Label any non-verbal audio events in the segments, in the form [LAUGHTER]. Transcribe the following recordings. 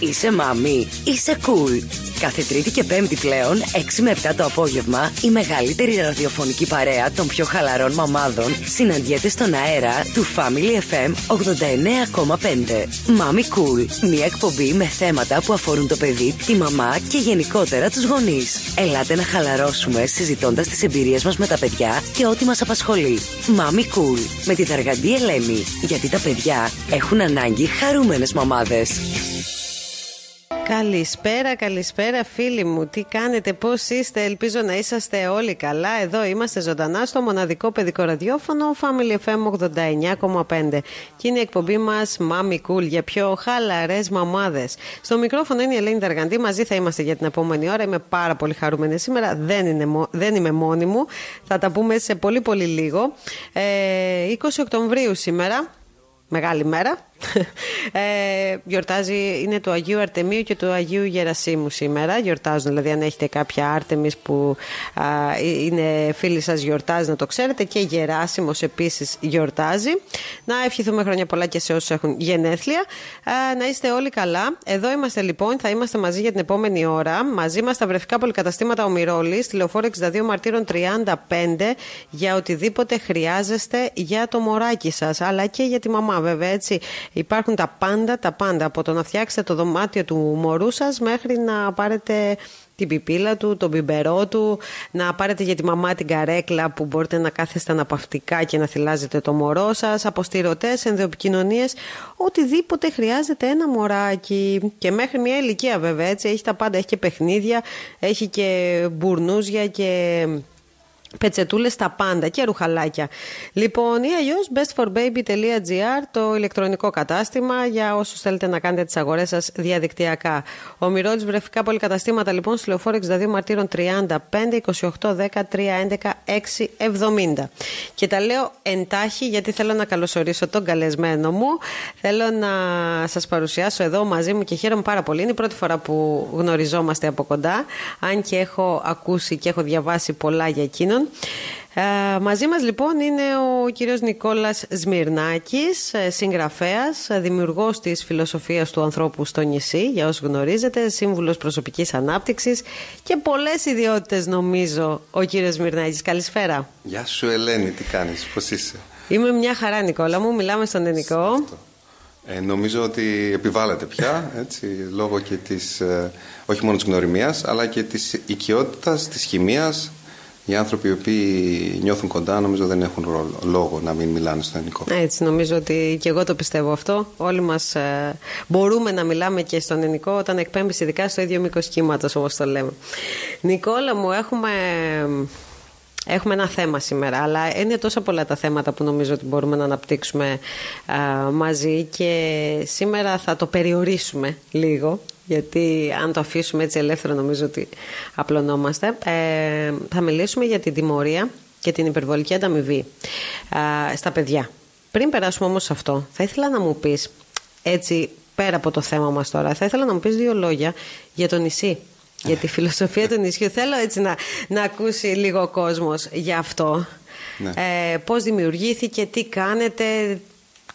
Είσαι μάμι, είσαι cool. Κάθε Τρίτη και Πέμπτη πλέον, 6 με 7 το απόγευμα, η μεγαλύτερη ραδιοφωνική παρέα των πιο χαλαρών μαμάδων συναντιέται στον αέρα του Family FM 89,5. Μάμι Cool, μια εκπομπή με θέματα που αφορούν το παιδί, τη μαμά και γενικότερα τους γονείς. Ελάτε να χαλαρώσουμε συζητώντας τις εμπειρίες μας με τα παιδιά και ό,τι μας απασχολεί. Μάμι Cool, με τη Δαργαντή Ελένη, γιατί τα παιδιά έχουν ανάγκη χαρούμενες μαμάδες. Καλησπέρα, καλησπέρα φίλοι μου. Τι κάνετε, πώς είστε, ελπίζω να είσαστε όλοι καλά. Εδώ είμαστε ζωντανά στο μοναδικό παιδικό ραδιόφωνο Family FM 89,5. Και είναι η εκπομπή μας Mami Cool για πιο χαλαρές μαμάδες. Στο μικρόφωνο είναι η Ελένη Δαργαντή, μαζί θα είμαστε για την επόμενη ώρα. Είμαι πάρα πολύ χαρούμενη σήμερα, δεν, είναι, δεν είμαι μόνη μου. Θα τα πούμε σε πολύ πολύ λίγο. Ε, 20 Οκτωβρίου σήμερα, μεγάλη μέρα. Ε, γιορτάζει, είναι του Αγίου Αρτεμίου και του Αγίου Γερασίμου σήμερα. Γιορτάζουν, δηλαδή, αν έχετε κάποια Άρτεμι που α, είναι φίλοι σας, γιορτάζει να το ξέρετε. Και Γεράσιμος επίσης γιορτάζει. Να ευχηθούμε χρόνια πολλά και σε όσους έχουν γενέθλια. Α, να είστε όλοι καλά. Εδώ είμαστε λοιπόν, θα είμαστε μαζί για την επόμενη ώρα. Μαζί μας στα βρεφικά πολυκαταστήματα Ομηρόλη, στη λεωφόρο 62 Μαρτύρων 35, για οτιδήποτε χρειάζεστε για το μωράκι σας, αλλά και για τη μαμά, βέβαια έτσι. Υπάρχουν τα πάντα, τα πάντα. Από το να φτιάξετε το δωμάτιο του μωρού σας μέχρι να πάρετε την πιπίλα του, τον μπιμπερό του, να πάρετε για τη μαμά την καρέκλα που μπορείτε να κάθεστε αναπαυτικά και να θυλάζετε το μωρό σας, αποστηρωτές, ενδοεπικοινωνίες, οτιδήποτε χρειάζεται ένα μωράκι και μέχρι μια ηλικία βέβαια έτσι, έχει τα πάντα, έχει και παιχνίδια, έχει και μπουρνούζια και πετσετούλες τα πάντα και ρουχαλάκια. Λοιπόν, ή αλλιώς bestforbaby.gr, το ηλεκτρονικό κατάστημα για όσους θέλετε να κάνετε τις αγορές σας διαδικτυακά. Ο Μυρόλη βρεφικά πολυκαταστήματα λοιπόν στη λεωφόρο 62 Μαρτύρων 35 28 10 3 11 6 70. Και τα λέω εντάχει γιατί θέλω να καλωσορίσω τον καλεσμένο μου. Θέλω να σας παρουσιάσω εδώ μαζί μου και χαίρομαι πάρα πολύ. Είναι η πρώτη φορά που γνωριζόμαστε από κοντά. Αν και έχω ακούσει και έχω διαβάσει πολλά για εκείνον. Ε, μαζί μας λοιπόν είναι ο κύριος Νικόλας Σμυρνάκης, ε, συγγραφέας, ε, δημιουργός της φιλοσοφίας του ανθρώπου στο νησί, για όσους γνωρίζετε, σύμβουλος προσωπικής ανάπτυξης και πολλές ιδιότητες νομίζω ο κύριος Σμυρνάκης. Καλησπέρα. Γεια σου Ελένη, τι κάνεις, πώς είσαι; Είμαι μια χαρά Νικόλα μου, μιλάμε στον ελληνικό. Ε, νομίζω ότι επιβάλλεται πια, έτσι, λόγω και της, όχι μόνο της γνωριμίας, αλλά και της οικειότητας, της χημείας, οι άνθρωποι οι οποίοι νιώθουν κοντά νομίζω δεν έχουν λόγο να μην μιλάνε στο ελληνικό. Έτσι νομίζω ότι και εγώ το πιστεύω αυτό. Όλοι μας ε, μπορούμε να μιλάμε και στον ελληνικό όταν εκπέμπεις ειδικά στο ίδιο μήκος κύματος, όπως το λέμε. Νικόλα μου έχουμε... Έχουμε ένα θέμα σήμερα, αλλά είναι τόσο πολλά τα θέματα που νομίζω ότι μπορούμε να αναπτύξουμε μαζί και σήμερα θα το περιορίσουμε λίγο γιατί αν το αφήσουμε έτσι ελεύθερο νομίζω ότι απλωνόμαστε. Ε, θα μιλήσουμε για την τιμωρία και την υπερβολική ανταμοιβή ε, στα παιδιά. Πριν περάσουμε όμως σε αυτό, θα ήθελα να μου πεις, έτσι πέρα από το θέμα μας τώρα, θα ήθελα να μου πεις δύο λόγια για το νησί, για τη φιλοσοφία του νησιού. Θέλω έτσι να, να ακούσει λίγο ο κόσμος για αυτό. Ναι. Ε, πώς δημιουργήθηκε, τι κάνετε,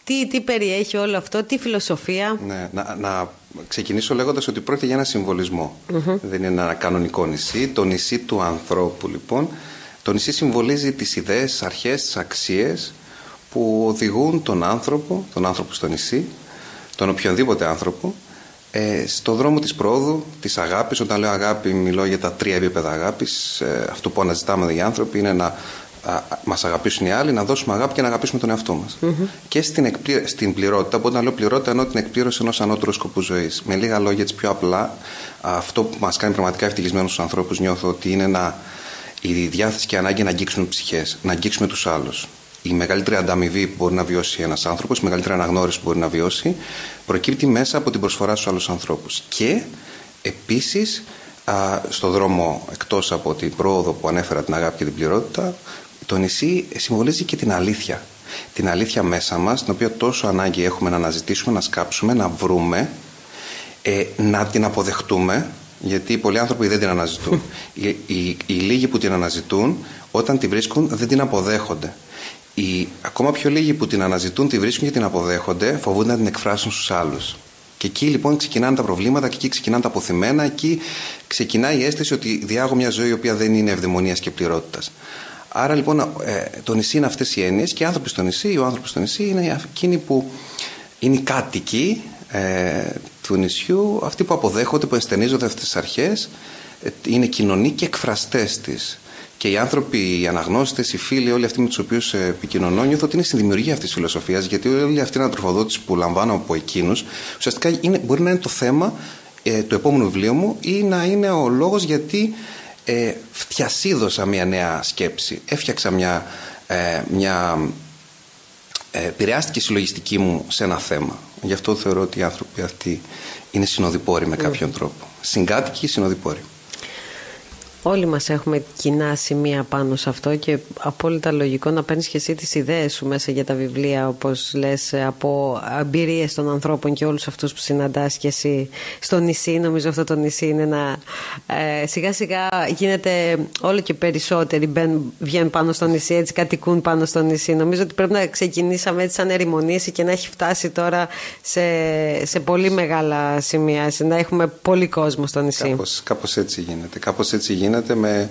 τι, τι περιέχει όλο αυτό, τι φιλοσοφία. Ναι, να, να ξεκινήσω λέγοντας ότι πρόκειται για ένα Δεν είναι ένα κανονικό νησί. Το νησί του ανθρώπου λοιπόν. Το νησί συμβολίζει τις ιδέες, αρχές, τις αξίες που οδηγούν τον άνθρωπο, τον άνθρωπο στο νησί, τον οποιονδήποτε άνθρωπο, ε, στο δρόμο της πρόοδου, της αγάπης. Όταν λέω αγάπη μιλώ για τα τρία επίπεδα αγάπης. Ε, αυτό που αναζητάμε οι άνθρωποι είναι να μας αγαπήσουν οι άλλοι, να δώσουμε αγάπη και να αγαπήσουμε τον εαυτό μας. Και στην, εκπλη... στην πληρότητα, οπότε να λέω πληρότητα εννοώ την εκπλήρωση ενός ανώτερου σκοπού ζωής. Με λίγα λόγια, έτσι πιο απλά, αυτό που μας κάνει πραγματικά ευτυχισμένους τους ανθρώπους, νιώθω ότι είναι να, η διάθεση και η ανάγκη να αγγίξουμε ψυχές, να αγγίξουμε τους άλλους. Η μεγαλύτερη ανταμοιβή που μπορεί να βιώσει ένας άνθρωπος, η μεγαλύτερη αναγνώριση που μπορεί να βιώσει, προκύπτει μέσα από την προσφορά στους άλλους ανθρώπους. Και επίσης, στο δρόμο εκτός από την πρόοδο που ανέφερα την αγάπη και την πληρότητα το νησί συμβολίζει και την αλήθεια. Την αλήθεια μέσα μας, την οποία τόσο ανάγκη έχουμε να αναζητήσουμε, να σκάψουμε, να βρούμε, ε, να την αποδεχτούμε, γιατί πολλοί άνθρωποι δεν την αναζητούν. οι, οι, οι λίγοι που την αναζητούν, όταν τη βρίσκουν, δεν την αποδέχονται. οι ακόμα πιο λίγοι που την αναζητούν, τη βρίσκουν και την αποδέχονται, φοβούνται να την εκφράσουν στους άλλους. Και εκεί λοιπόν ξεκινάνε τα προβλήματα, και εκεί ξεκινάνε τα αποθυμένα, εκεί ξεκινάει η αίσθηση ότι διάγω μια ζωή η οποία δεν είναι ευδαιμονίας και πληρότητας. Άρα λοιπόν ε, το νησί είναι αυτές οι έννοιες και οι άνθρωποι στο νησί, ο άνθρωπος στο νησί είναι εκείνοι που είναι οι κάτοικοι ε, του νησιού, αυτοί που αποδέχονται, που ενστενίζονται αυτές τις αρχές, ε, είναι κοινωνοί και εκφραστές της. Και οι άνθρωποι, οι αναγνώστες, οι φίλοι, όλοι αυτοί με τους οποίους επικοινωνώ, νιώθω ότι είναι στη δημιουργία αυτής της φιλοσοφίας, γιατί όλη αυτή η ανατροφοδότηση που λαμβάνω από εκείνους, ουσιαστικά είναι, μπορεί να είναι το θέμα ε, του επόμενου βιβλίου μου ή να είναι ο λόγος γιατί ε, φτιασίδωσα μια νέα σκέψη. Έφτιαξα μια. Ε, μια ε, επηρεάστηκε η συλλογιστική μου σε ένα θέμα. Γι' αυτό θεωρώ ότι οι άνθρωποι αυτοί είναι συνοδοιπόροι με κάποιον τρόπο. Συγκάτοικοι συνοδοιπόροι. Όλοι μας έχουμε κοινά σημεία πάνω σε αυτό και απόλυτα λογικό να παίρνεις και εσύ τις ιδέες σου μέσα για τα βιβλία όπως λες από εμπειρίες των ανθρώπων και όλους αυτούς που συναντάς και εσύ στο νησί. Νομίζω αυτό το νησί είναι ένα ε, σιγά σιγά γίνεται όλο και περισσότεροι μπαίνουν, βγαίνουν πάνω στο νησί έτσι κατοικούν πάνω στο νησί. Νομίζω ότι πρέπει να ξεκινήσαμε έτσι σαν ερημονήσει και να έχει φτάσει τώρα σε, σε πολύ μεγάλα σημεία να έχουμε πολύ κόσμο στο νησί. Κάπως, κάπως έτσι γίνεται κάπως έτσι γίνεται γίνεται με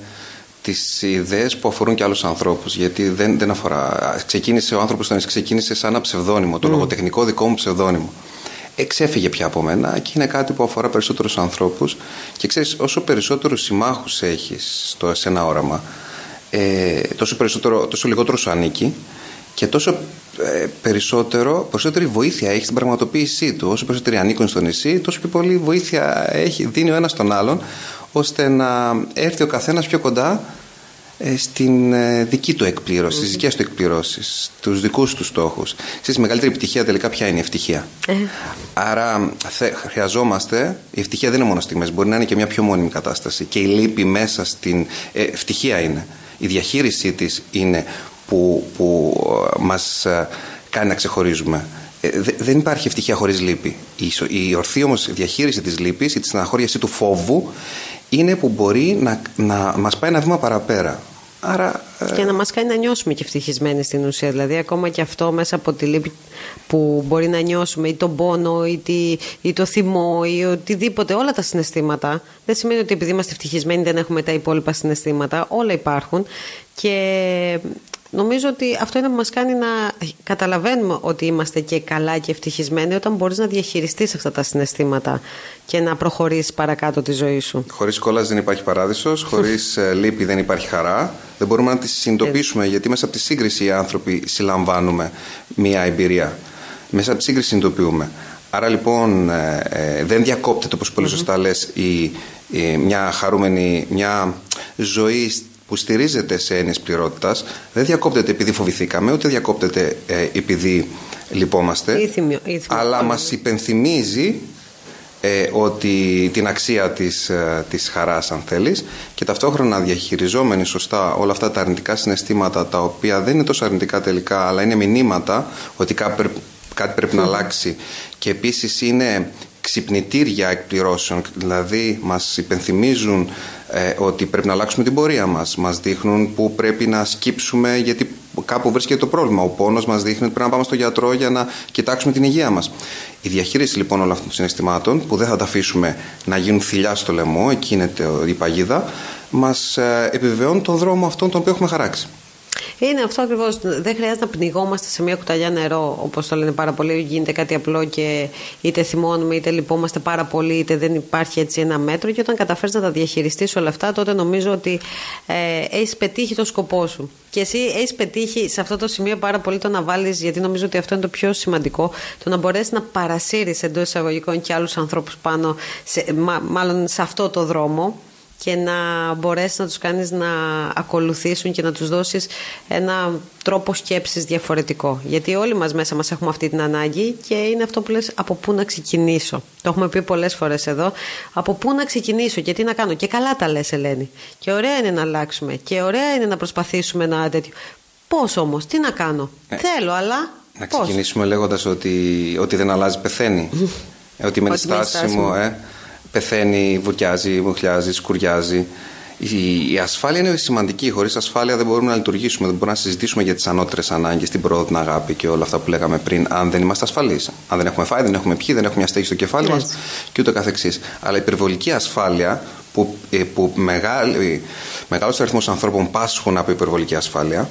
τις ιδέες που αφορούν και άλλους ανθρώπους γιατί δεν, δεν αφορά ξεκίνησε ο άνθρωπος τον ξεκίνησε σαν ένα ψευδόνυμο το mm. λογοτεχνικό δικό μου ψευδόνυμο εξέφυγε πια από μένα και είναι κάτι που αφορά περισσότερους ανθρώπους και ξέρεις όσο περισσότερους συμμάχους έχεις στο, σε ένα όραμα ε, τόσο, περισσότερο, τόσο λιγότερο σου ανήκει και τόσο ε, περισσότερο, περισσότερη βοήθεια έχεις στην πραγματοποίησή του. Όσο περισσότεροι ανήκουν στο νησί, τόσο πιο πολύ βοήθεια έχει, δίνει ο ένας τον άλλον, ώστε να έρθει ο καθένας πιο κοντά ε, στην ε, δική του εκπλήρωση, στις δικές του εκπληρώσεις, τους δικούς τους στόχους. Ξέρεις, η μεγαλύτερη επιτυχία τελικά ποια είναι η ευτυχία; Ε. Άρα χρειαζόμαστε, η ευτυχία δεν είναι μόνο στιγμές, μπορεί να είναι και μια πιο μόνιμη κατάσταση και η λύπη μέσα στην ευτυχία είναι. Η διαχείρισή της είναι που, που μας κάνει να ξεχωρίζουμε. δεν υπάρχει ευτυχία χωρίς λύπη. Η, η ορθή όμως διαχείριση της λύπης ή της στεναχώριαση του φόβου είναι που μπορεί να, να μας πάει ένα βήμα παραπέρα. Άρα, ε, και να μας κάνει να νιώσουμε και ευτυχισμένοι στην ουσία. Δηλαδή ακόμα και αυτό μέσα από τη λύπη που μπορεί να νιώσουμε ή τον πόνο ή, τη, ή το θυμό ή οτιδήποτε, όλα τα συναισθήματα. Δεν σημαίνει ότι επειδή είμαστε ευτυχισμένοι δεν έχουμε τα υπόλοιπα συναισθήματα. Όλα υπάρχουν και Νομίζω ότι αυτό είναι που μας κάνει να καταλαβαίνουμε ότι είμαστε και καλά και ευτυχισμένοι όταν μπορείς να διαχειριστείς αυτά τα συναισθήματα και να προχωρήσεις παρακάτω τη ζωή σου. Χωρίς κόλλας δεν υπάρχει παράδεισος, χωρίς ε, λύπη δεν υπάρχει χαρά. Δεν μπορούμε να τη συνειδητοποιήσουμε γιατί μέσα από τη σύγκριση οι άνθρωποι συλλαμβάνουμε μια εμπειρία. Μέσα από τη σύγκριση συνειδητοποιούμε. Άρα λοιπόν ε, ε, δεν διακόπτεται όπως πολύ σωστά λες η, μια χαρούμενη, μια ζωή που στηρίζεται σε έννοιες πληρότητας, δεν διακόπτεται επειδή φοβηθήκαμε, ούτε διακόπτεται ε, επειδή λυπόμαστε, ήθιμιο, αλλά μας υπενθυμίζει ε, ότι την αξία της, ε, της χαράς αν θέλεις και ταυτόχρονα διαχειριζόμενοι σωστά όλα αυτά τα αρνητικά συναισθήματα τα οποία δεν είναι τόσο αρνητικά τελικά αλλά είναι μηνύματα ότι κάτι, κάτι πρέπει να αλλάξει. Και επίσης είναι ξυπνητήρια εκπληρώσεων δηλαδή μας υπενθυμίζουν ε, ότι πρέπει να αλλάξουμε την πορεία μας. Μας δείχνουν που πρέπει να σκύψουμε γιατί κάπου βρίσκεται το πρόβλημα. Ο πόνος μας δείχνει ότι πρέπει να πάμε στο γιατρό για να κοιτάξουμε την υγεία μας. Η διαχείριση λοιπόν όλων αυτών των συναισθημάτων που δεν θα τα αφήσουμε να γίνουν θηλιά στο λαιμό, εκεί είναι η παγίδα, μας ε, επιβεβαιώνει τον δρόμο αυτόν τον οποίο έχουμε χαράξει. Είναι αυτό ακριβώς. Δεν χρειάζεται να πνιγόμαστε σε μια κουταλιά νερό, όπως το λένε πάρα πολύ. Γίνεται κάτι απλό και είτε θυμώνουμε είτε λυπόμαστε πάρα πολύ, είτε δεν υπάρχει έτσι ένα μέτρο. Και όταν καταφέρεις να τα διαχειριστείς όλα αυτά, τότε νομίζω ότι ε, έχεις πετύχει το σκοπό σου. Και εσύ έχεις πετύχει σε αυτό το σημείο πάρα πολύ το να βάλεις, γιατί νομίζω ότι αυτό είναι το πιο σημαντικό, το να μπορέσεις να παρασύρεις εντός εισαγωγικών και άλλους ανθρώπους πάνω, σε, μάλλον σε αυτό το δρόμο και να μπορέσεις να τους κάνεις να ακολουθήσουν και να τους δώσεις ένα τρόπο σκέψης διαφορετικό. Γιατί όλοι μας μέσα μας έχουμε αυτή την ανάγκη και είναι αυτό που λες από πού να ξεκινήσω; Το έχουμε πει πολλές φορές εδώ. Από πού να ξεκινήσω και τι να κάνω; Και καλά τα λες Ελένη. Και ωραία είναι να αλλάξουμε. Και ωραία είναι να προσπαθήσουμε ένα τέτοιο. Πώς όμως, τι να κάνω; Ε, Θέλω, αλλά Να ξεκινήσουμε λέγοντας ότι ότι δεν αλλάζει πεθαίνει. ε, ότι μένει στάσιμο, ε πεθαίνει, βουρκιάζει, μουχλιάζει, σκουριάζει. Η, η ασφάλεια είναι σημαντική. Χωρίς ασφάλεια δεν μπορούμε να λειτουργήσουμε. Δεν μπορούμε να συζητήσουμε για τις ανώτερες ανάγκες, την πρόοδο, την αγάπη και όλα αυτά που λέγαμε πριν, αν δεν είμαστε ασφαλείς. Αν δεν έχουμε φάει, δεν έχουμε πιει, δεν έχουμε μια στέγη στο κεφάλι μας και ούτω καθεξής. Αλλά η υπερβολική ασφάλεια που, ε, που μεγάλος αριθμός ανθρώπων πάσχουν από υπερβολική ασφάλεια.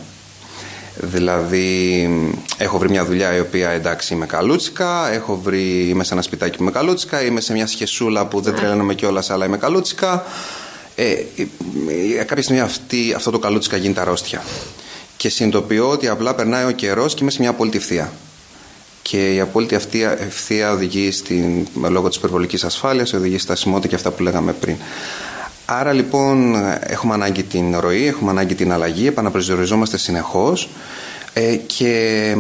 Δηλαδή, έχω βρει μια δουλειά η οποία εντάξει είμαι καλούτσικα, έχω βρει, είμαι σε ένα σπιτάκι που είμαι καλούτσικα, είμαι σε μια σχεσούλα που δεν ναι. τρελαίνομαι κιόλας, αλλά είμαι καλούτσικα. Ε, ε, ε, κάποια στιγμή αυτή, αυτό το καλούτσικα γίνεται αρρώστια. Και συνειδητοποιώ ότι απλά περνάει ο καιρός και είμαι σε μια απόλυτη ευθεία. Και η απόλυτη αυτή ευθεία οδηγεί στην, λόγω της υπερβολικής ασφάλειας, οδηγεί στη στασιμότητα και αυτά που λέγαμε πριν. Άρα λοιπόν έχουμε ανάγκη την ροή, έχουμε ανάγκη την αλλαγή, επαναπροσδιοριζόμαστε συνεχώς ε, και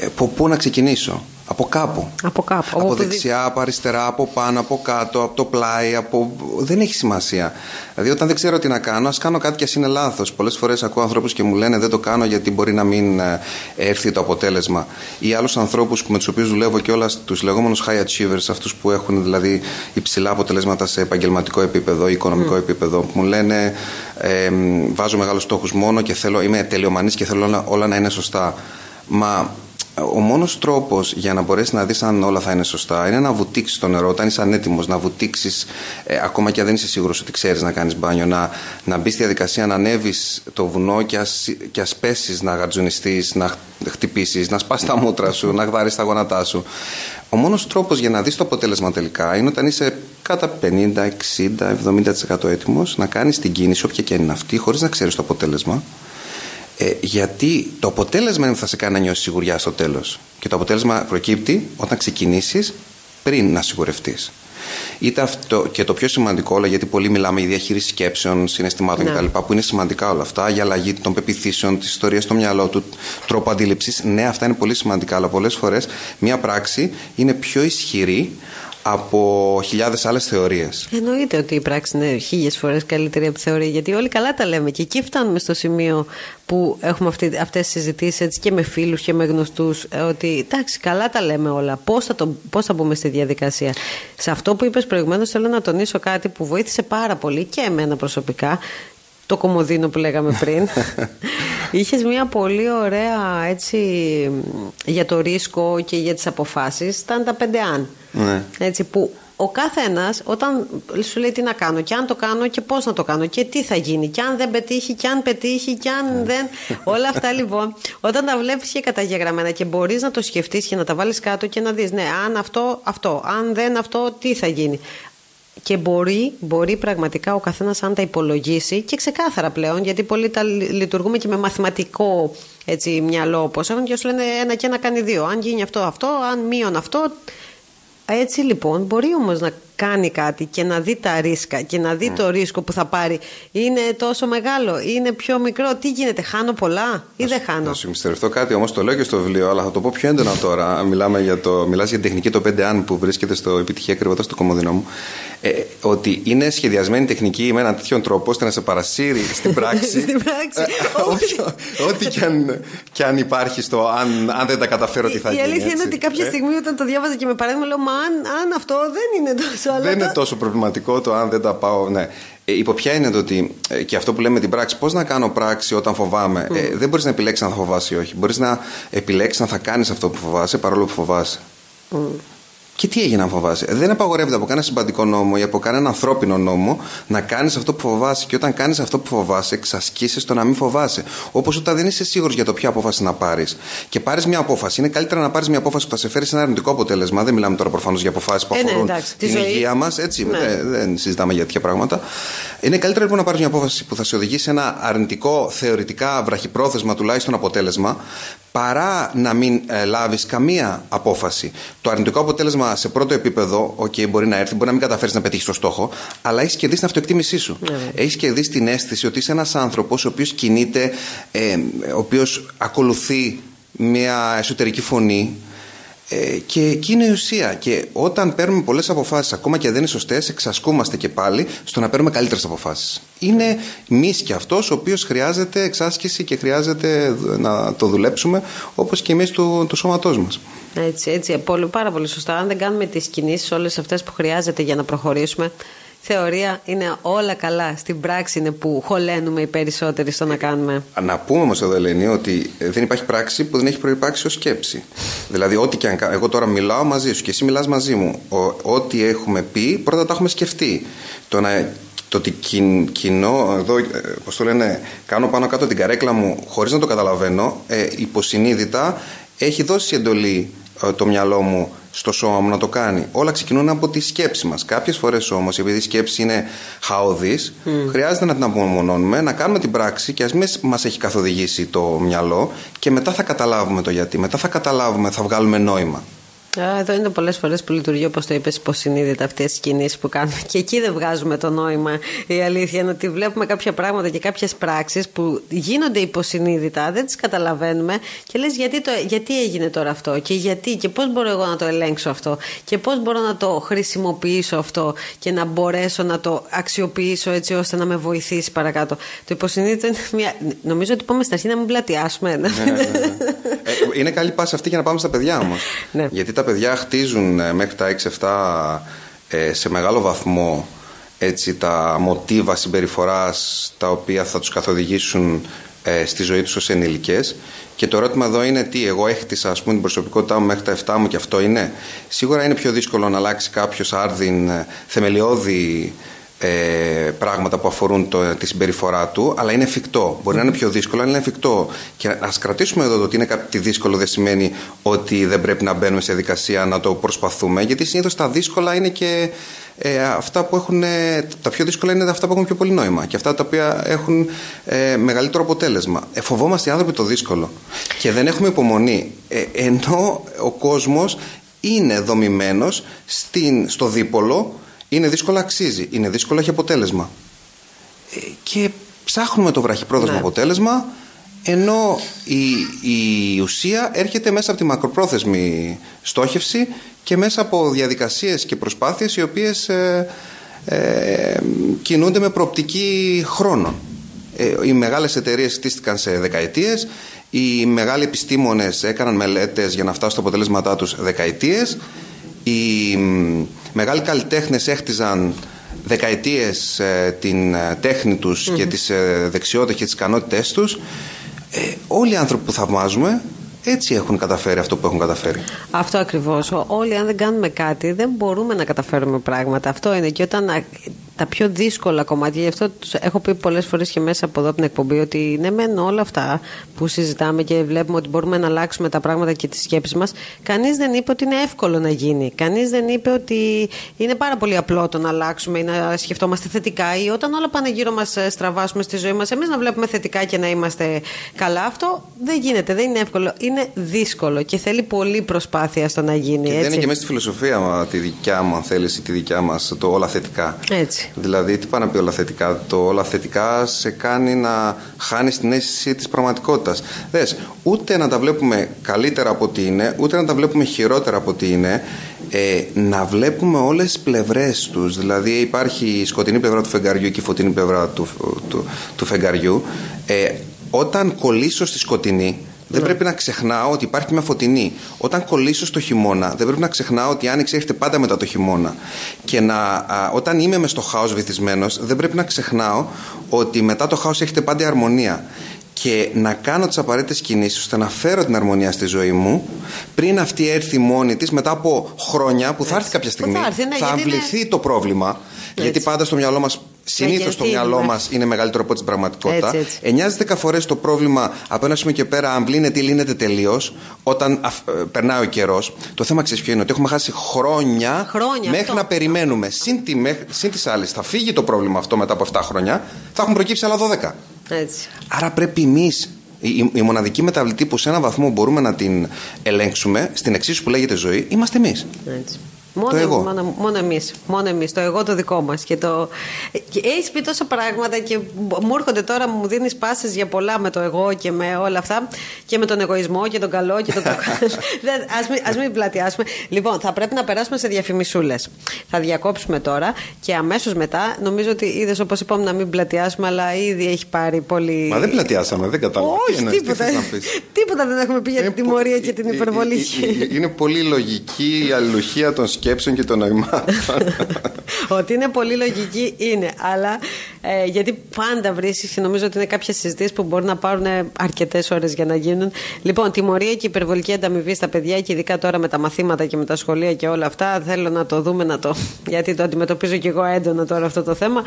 ε, από πού να ξεκινήσω; Από κάπου. Από κάπου. Από δεξιά, από αριστερά, από πάνω, από κάτω, από το πλάι. Από... Δεν έχει σημασία. Δηλαδή, όταν δεν ξέρω τι να κάνω, ας κάνω κάτι και ας είναι λάθος. Πολλές φορές ακούω ανθρώπου και μου λένε Δεν το κάνω γιατί μπορεί να μην ε, έρθει το αποτέλεσμα. Ή άλλους ανθρώπους με τους οποίους δουλεύω και όλα τους λεγόμενους high achievers, αυτούς που έχουν δηλαδή υψηλά αποτελέσματα σε επαγγελματικό επίπεδο, οικονομικό mm. επίπεδο, που μου λένε ε, Βάζω μεγάλους στόχους μόνο και θέλω, είμαι τελειομανής και θέλω όλα, όλα να είναι σωστά. Μα ο μόνος τρόπος για να μπορέσεις να δεις αν όλα θα είναι σωστά είναι να βουτήξεις το νερό όταν είσαι ανέτοιμος, να βουτήξεις ε, ακόμα και αν δεν είσαι σίγουρος ότι ξέρεις να κάνεις μπάνιο, να, να μπεις στη διαδικασία να ανέβεις το βουνό και ας και ας πέσεις να γαρτζουνιστεί, να χτυπήσεις, να σπάσει τα μούτρα σου, να γδάρει τα γόνατά σου. Ο μόνος τρόπος για να δεις το αποτέλεσμα τελικά είναι όταν είσαι κατά 50, 60, 70% έτοιμος να κάνεις την κίνηση, όποια και είναι αυτή, χωρίς να ξέρεις το αποτέλεσμα ε, γιατί το αποτέλεσμα είναι που θα σε κάνει να νιώσεις σιγουριά στο τέλος. Και το αποτέλεσμα προκύπτει όταν ξεκινήσεις πριν να σιγουρευτείς. Είτε αυτό και το πιο σημαντικό, όλα γιατί πολλοί μιλάμε για διαχείριση σκέψεων, συναισθημάτων ναι. κτλ. που είναι σημαντικά όλα αυτά, για αλλαγή των πεπιθήσεων, της ιστορίας στο μυαλό του, τρόπο αντίληψης. Ναι, αυτά είναι πολύ σημαντικά, αλλά πολλές φορές μια πράξη είναι πιο ισχυρή από χιλιάδες άλλες θεωρίες. Εννοείται ότι η πράξη είναι χίλιες φορές καλύτερη από τη θεωρία, γιατί όλοι καλά τα λέμε. Και εκεί φτάνουμε στο σημείο που έχουμε αυτές τις συζητήσεις και με φίλους και με γνωστούς, ε, ότι εντάξει, καλά τα λέμε όλα. Πώς θα, το, πώς θα μπούμε στη διαδικασία. Σε αυτό που είπες προηγουμένως, θέλω να τονίσω κάτι που βοήθησε πάρα πολύ και εμένα προσωπικά το κομμωδίνο που λέγαμε πριν. [LAUGHS] Είχες μια πολύ ωραία έτσι για το ρίσκο και για τις αποφάσεις. Ήταν τα πέντε αν. Ναι. Έτσι που ο κάθε ένα, όταν σου λέει τι να κάνω και αν το κάνω και πώς να το κάνω και τι θα γίνει και αν δεν πετύχει και αν πετύχει και αν ναι. δεν. Όλα αυτά [LAUGHS] λοιπόν, όταν τα βλέπεις και καταγεγραμμένα και μπορείς να το σκεφτείς και να τα βάλεις κάτω και να δεις, ναι, αν αυτό, αυτό, αν δεν αυτό, τι θα γίνει και μπορεί, μπορεί πραγματικά ο καθένας αν τα υπολογίσει και ξεκάθαρα πλέον, γιατί πολλοί τα λειτουργούμε και με μαθηματικό έτσι, μυαλό, όπως έχουν και σου λένε ένα και ένα κάνει δύο. Αν γίνει αυτό, αυτό, αν μείον αυτό. Έτσι λοιπόν μπορεί όμως να κάνει κάτι και να δει τα ρίσκα και να δει mm. το ρίσκο που θα πάρει είναι τόσο μεγάλο, είναι πιο μικρό. Τι γίνεται, χάνω πολλά ή δεν χάνω; Να σου μυστηρευτώ κάτι, όμως το λέω και στο βιβλίο, αλλά θα το πω πιο έντονα τώρα. [LAUGHS] Μιλάμε για το, μιλάς για την τεχνική το 5 αν που βρίσκεται στο επιτυχία κρυβωτά στο κομμωδινό μου. Ε, ότι είναι σχεδιασμένη τεχνική με έναν τέτοιο τρόπο ώστε να σε παρασύρει στην [LAUGHS] πράξη. στην πράξη. Ε, [LAUGHS] ό,τι και αν, και αν υπάρχει στο αν, αν δεν τα καταφέρω, τι θα γίνει. Η αλήθεια είναι ότι κάποια ε; στιγμή όταν το διάβαζα και με παράδειγμα λέω Μα αν, αν αυτό δεν είναι τόσο. Δεν είναι τόσο προβληματικό το αν δεν τα πάω. Ναι. Ε, υπό ποια είναι το ότι ε, και αυτό που λέμε την πράξη, πώς να κάνω πράξη όταν φοβάμαι. Mm. Ε, δεν μπορείς να επιλέξεις αν θα φοβάσαι ή όχι. Μπορείς να επιλέξεις αν θα κάνεις αυτό που φοβάσαι παρόλο που φοβάσαι. Mm. Και τι έγινε να φοβάσαι; Δεν απαγορεύεται από κανένα συμπαντικό νόμο ή από κανένα ανθρώπινο νόμο να κάνεις αυτό που φοβάσαι. Και όταν κάνεις αυτό που φοβάσαι, εξασκήσεις το να μην φοβάσαι. Όπως όταν δεν είσαι σίγουρος για το ποια απόφαση να πάρεις. Και πάρεις μια απόφαση. Είναι καλύτερα να πάρεις μια απόφαση που θα σε φέρει σε ένα αρνητικό αποτέλεσμα. Δεν μιλάμε τώρα προφανώς για αποφάσεις που ε, ναι, αφορούν ναι, την υγεία μας. Έτσι, ναι. δεν, δεν συζητάμε για τέτοια πράγματα. Είναι καλύτερα λοιπόν να πάρεις μια απόφαση που θα σε οδηγήσει σε ένα αρνητικό, θεωρητικά βραχυπρόθεσμα τουλάχιστον αποτέλεσμα, παρά να μην ε, λάβεις καμία απόφαση. Το αρνητικό αποτέλεσμα σε πρώτο επίπεδο, OK, μπορεί να έρθει, μπορεί να μην καταφέρεις να πετύχεις το στόχο, αλλά έχεις κερδίσει την αυτοεκτίμησή σου. Ναι. Έχεις κερδίσει την αίσθηση ότι είσαι ένας άνθρωπος ο οποίος κινείται, ε, ο οποίος ακολουθεί μια εσωτερική φωνή ε, και εκεί είναι η ουσία. Και όταν παίρνουμε πολλές αποφάσεις, ακόμα και δεν είναι σωστές, εξασκούμαστε και πάλι στο να παίρνουμε καλύτερες αποφάσεις. Είναι μίσκι αυτός ο οποίος χρειάζεται εξάσκηση και χρειάζεται να το δουλέψουμε όπως και εμείς του, του σώματός μας. Έτσι, έτσι. Πολύ, πάρα πολύ σωστά. Αν δεν κάνουμε τις κινήσεις όλες αυτές που χρειάζεται για να προχωρήσουμε, θεωρία είναι όλα καλά. Στην πράξη είναι που χωλένουμε οι περισσότεροι στο να κάνουμε. Να πούμε όμως εδώ, Ελένη, ότι δεν υπάρχει πράξη που δεν έχει προπάρξει ως σκέψη. δηλαδή, ό,τι και αν κάνω. Εγώ τώρα μιλάω μαζί σου και εσύ μιλάς μαζί μου. ό,τι έχουμε πει, πρώτα τα έχουμε σκεφτεί. Το να το ότι κοινό, εδώ, ε, πώς το λένε, κάνω πάνω κάτω την καρέκλα μου χωρίς να το καταλαβαίνω, ε, υποσυνείδητα έχει δώσει εντολή ε, το μυαλό μου στο σώμα μου να το κάνει. Όλα ξεκινούν από τη σκέψη μας. Κάποιες φορές όμως, επειδή η σκέψη είναι χαόδης, χρειάζεται να την απομονώνουμε, να κάνουμε την πράξη και ας μην μας έχει καθοδηγήσει το μυαλό και μετά θα καταλάβουμε το γιατί. Μετά θα καταλάβουμε, θα βγάλουμε νόημα. Εδώ είναι πολλές φορές που λειτουργεί όπως το είπες υποσυνείδητα αυτές τι κινήσεις που κάνουμε. Και εκεί δεν βγάζουμε το νόημα. Η αλήθεια είναι ότι βλέπουμε κάποια πράγματα και κάποιες πράξεις που γίνονται υποσυνείδητα, δεν τις καταλαβαίνουμε και λες γιατί, γιατί έγινε τώρα αυτό και γιατί και πώς μπορώ εγώ να το ελέγξω αυτό και πώς μπορώ να το χρησιμοποιήσω αυτό και να μπορέσω να το αξιοποιήσω έτσι ώστε να με βοηθήσει παρακάτω. Το υποσυνείδητο είναι μια. Νομίζω ότι πάμε στην αρχή να μην πλατιάσουμε. Ναι, ναι, ναι. Ε, είναι καλή πάση αυτή για να πάμε στα παιδιά όμως. Ναι. Γιατί τα παιδιά χτίζουν ε, μέχρι τα 6-7 ε, σε μεγάλο βαθμό έτσι, τα μοτίβα συμπεριφοράς τα οποία θα τους καθοδηγήσουν ε, στη ζωή τους ως ενήλικες και το ερώτημα εδώ είναι τι, εγώ έχτισα ας πούμε, την προσωπικότητά μου μέχρι τα 7 μου και αυτό είναι; Σίγουρα είναι πιο δύσκολο να αλλάξει κάποιος άρδιν θεμελιώδη ε, πράγματα που αφορούν το, τη συμπεριφορά του, αλλά είναι εφικτό. Μπορεί να είναι πιο δύσκολο, αλλά είναι εφικτό. Και ας κρατήσουμε εδώ ότι είναι κάτι δύσκολο δεν σημαίνει ότι δεν πρέπει να μπαίνουμε σε διαδικασία να το προσπαθούμε, γιατί συνήθως τα δύσκολα είναι και ε, αυτά που έχουν. Τα πιο δύσκολα είναι αυτά που έχουν πιο πολύ νόημα και αυτά τα οποία έχουν ε, μεγαλύτερο αποτέλεσμα. Ε, φοβόμαστε οι άνθρωποι το δύσκολο και δεν έχουμε υπομονή. Ε, ενώ ο κόσμος είναι δομημένος στο δίπολο είναι δύσκολο, αξίζει. Είναι δύσκολο, έχει αποτέλεσμα. Ε, και ψάχνουμε το βραχυπρόθεσμο ναι. αποτέλεσμα, ενώ η, η ουσία έρχεται μέσα από τη μακροπρόθεσμη στόχευση και μέσα από διαδικασίες και προσπάθειες οι οποίες ε, ε, κινούνται με προοπτική χρόνων. Ε, οι μεγάλες εταιρείες χτίστηκαν σε δεκαετίες, οι μεγάλοι επιστήμονες έκαναν μελέτες για να φτάσουν στα αποτελέσματά τους δεκαετίες, οι μεγάλοι καλλιτέχνες έχτιζαν δεκαετίες ε, την ε, τέχνη τους και τις ε, δεξιότητες και τις ικανότητές τους όλοι οι άνθρωποι που θαυμάζουμε έτσι έχουν καταφέρει αυτό που έχουν καταφέρει. Αυτό ακριβώς. Όλοι, αν δεν κάνουμε κάτι, δεν μπορούμε να καταφέρουμε πράγματα. Αυτό είναι. Και όταν τα πιο δύσκολα κομμάτια. Γι' αυτό έχω πει πολλές φορές και μέσα από εδώ από την εκπομπή ότι ναι, μεν όλα αυτά που συζητάμε και βλέπουμε ότι μπορούμε να αλλάξουμε τα πράγματα και τις σκέψεις μας, κανείς δεν είπε ότι είναι εύκολο να γίνει. Κανείς δεν είπε ότι είναι πάρα πολύ απλό το να αλλάξουμε ή να σκεφτόμαστε θετικά ή όταν όλα πάνε γύρω μας ε, στραβάσουμε στη ζωή μας, εμείς να βλέπουμε θετικά και να είμαστε καλά. Αυτό δεν γίνεται, δεν είναι εύκολο. Είναι δύσκολο και θέλει πολύ προσπάθεια στο να γίνει. Και έτσι. δεν είναι και μέσα στη φιλοσοφία τη δικιά μου, αν θέλεις, τη δικιά μας, το όλα θετικά. Έτσι. Δηλαδή, τι πάνε να πει όλα θετικά; Το όλα θετικά σε κάνει να χάνεις την αίσθηση της πραγματικότητας. Δες, ούτε να τα βλέπουμε καλύτερα από ό,τι είναι, ούτε να τα βλέπουμε χειρότερα από ό,τι είναι. Ε, να βλέπουμε όλες τις πλευρές τους δηλαδή υπάρχει η σκοτεινή πλευρά του φεγγαριού και η φωτεινή πλευρά του, του, του φεγγαριού ε, όταν κολλήσω στη σκοτεινή δεν ναι. πρέπει να ξεχνάω ότι υπάρχει μια φωτεινή. Όταν κολλήσω στο χειμώνα, δεν πρέπει να ξεχνάω ότι η άνοιξη έρχεται πάντα μετά το χειμώνα. Και να, όταν είμαι μες στο χάος βυθισμένος, δεν πρέπει να ξεχνάω ότι μετά το χάος έρχεται πάντα η αρμονία. Και να κάνω τις απαραίτητες κινήσεις ώστε να φέρω την αρμονία στη ζωή μου πριν αυτή έρθει μόνη της μετά από χρόνια που θα έρθει κάποια στιγμή. Θα, έρθει, ναι, θα αμβληθεί το πρόβλημα. Γιατί πάντα στο μυαλό μας Συνήθως το μυαλό μα είναι μεγαλύτερο από την πραγματικότητα. 9-10 φορέ το πρόβλημα από ένα σημείο και πέρα αμβλύνεται ή λύνεται τελείως όταν ε, περνάει ο καιρός. Το θέμα ξέρεις ποιο είναι ότι έχουμε χάσει χρόνια, χρόνια μέχρι αυτό. να περιμένουμε. Συν, τη, συν τις άλλες, θα φύγει το πρόβλημα αυτό μετά από 7 χρόνια, θα έχουν προκύψει άλλα 12. Έτσι. Άρα πρέπει εμείς η, η, μοναδική μεταβλητή που σε έναν βαθμό μπορούμε να την ελέγξουμε στην εξίσου που λέγεται ζωή, είμαστε εμείς. Μόνο, το εγώ. μόνο, μόνο εμείς. Μόνο εμείς, το εγώ το δικό μας. Και, το... και έχεις πει τόσα πράγματα και μου έρχονται τώρα, μου δίνεις πάσει για πολλά με το εγώ και με όλα αυτά. Και με τον εγωισμό και τον καλό και το κακό. [LAUGHS] [LAUGHS] Α μην, ας μην πλατιάσουμε. Λοιπόν, θα πρέπει να περάσουμε σε διαφημισούλες. Θα διακόψουμε τώρα και αμέσως μετά, νομίζω ότι είδες όπως είπαμε να μην πλατιάσουμε, αλλά ήδη έχει πάρει πολύ. Μα δεν πλατιάσαμε, δεν κατάλαβα. Όχι, τίποτα. τίποτα δεν έχουμε πει για την τιμωρία και την υπερβολή. Είναι πολύ λογική η αλληλουχία των σκέψεων σκέψεων και των νοημάτων. [LAUGHS] ότι είναι πολύ λογική είναι, αλλά ε, γιατί πάντα βρίσκεις, νομίζω ότι είναι κάποιες συζητήσεις που μπορεί να πάρουν αρκετές ώρες για να γίνουν. Λοιπόν, τιμωρία και υπερβολική ανταμοιβή στα παιδιά και ειδικά τώρα με τα μαθήματα και με τα σχολεία και όλα αυτά. Θέλω να το δούμε, να το. [LAUGHS] γιατί το αντιμετωπίζω και εγώ έντονα τώρα αυτό το θέμα.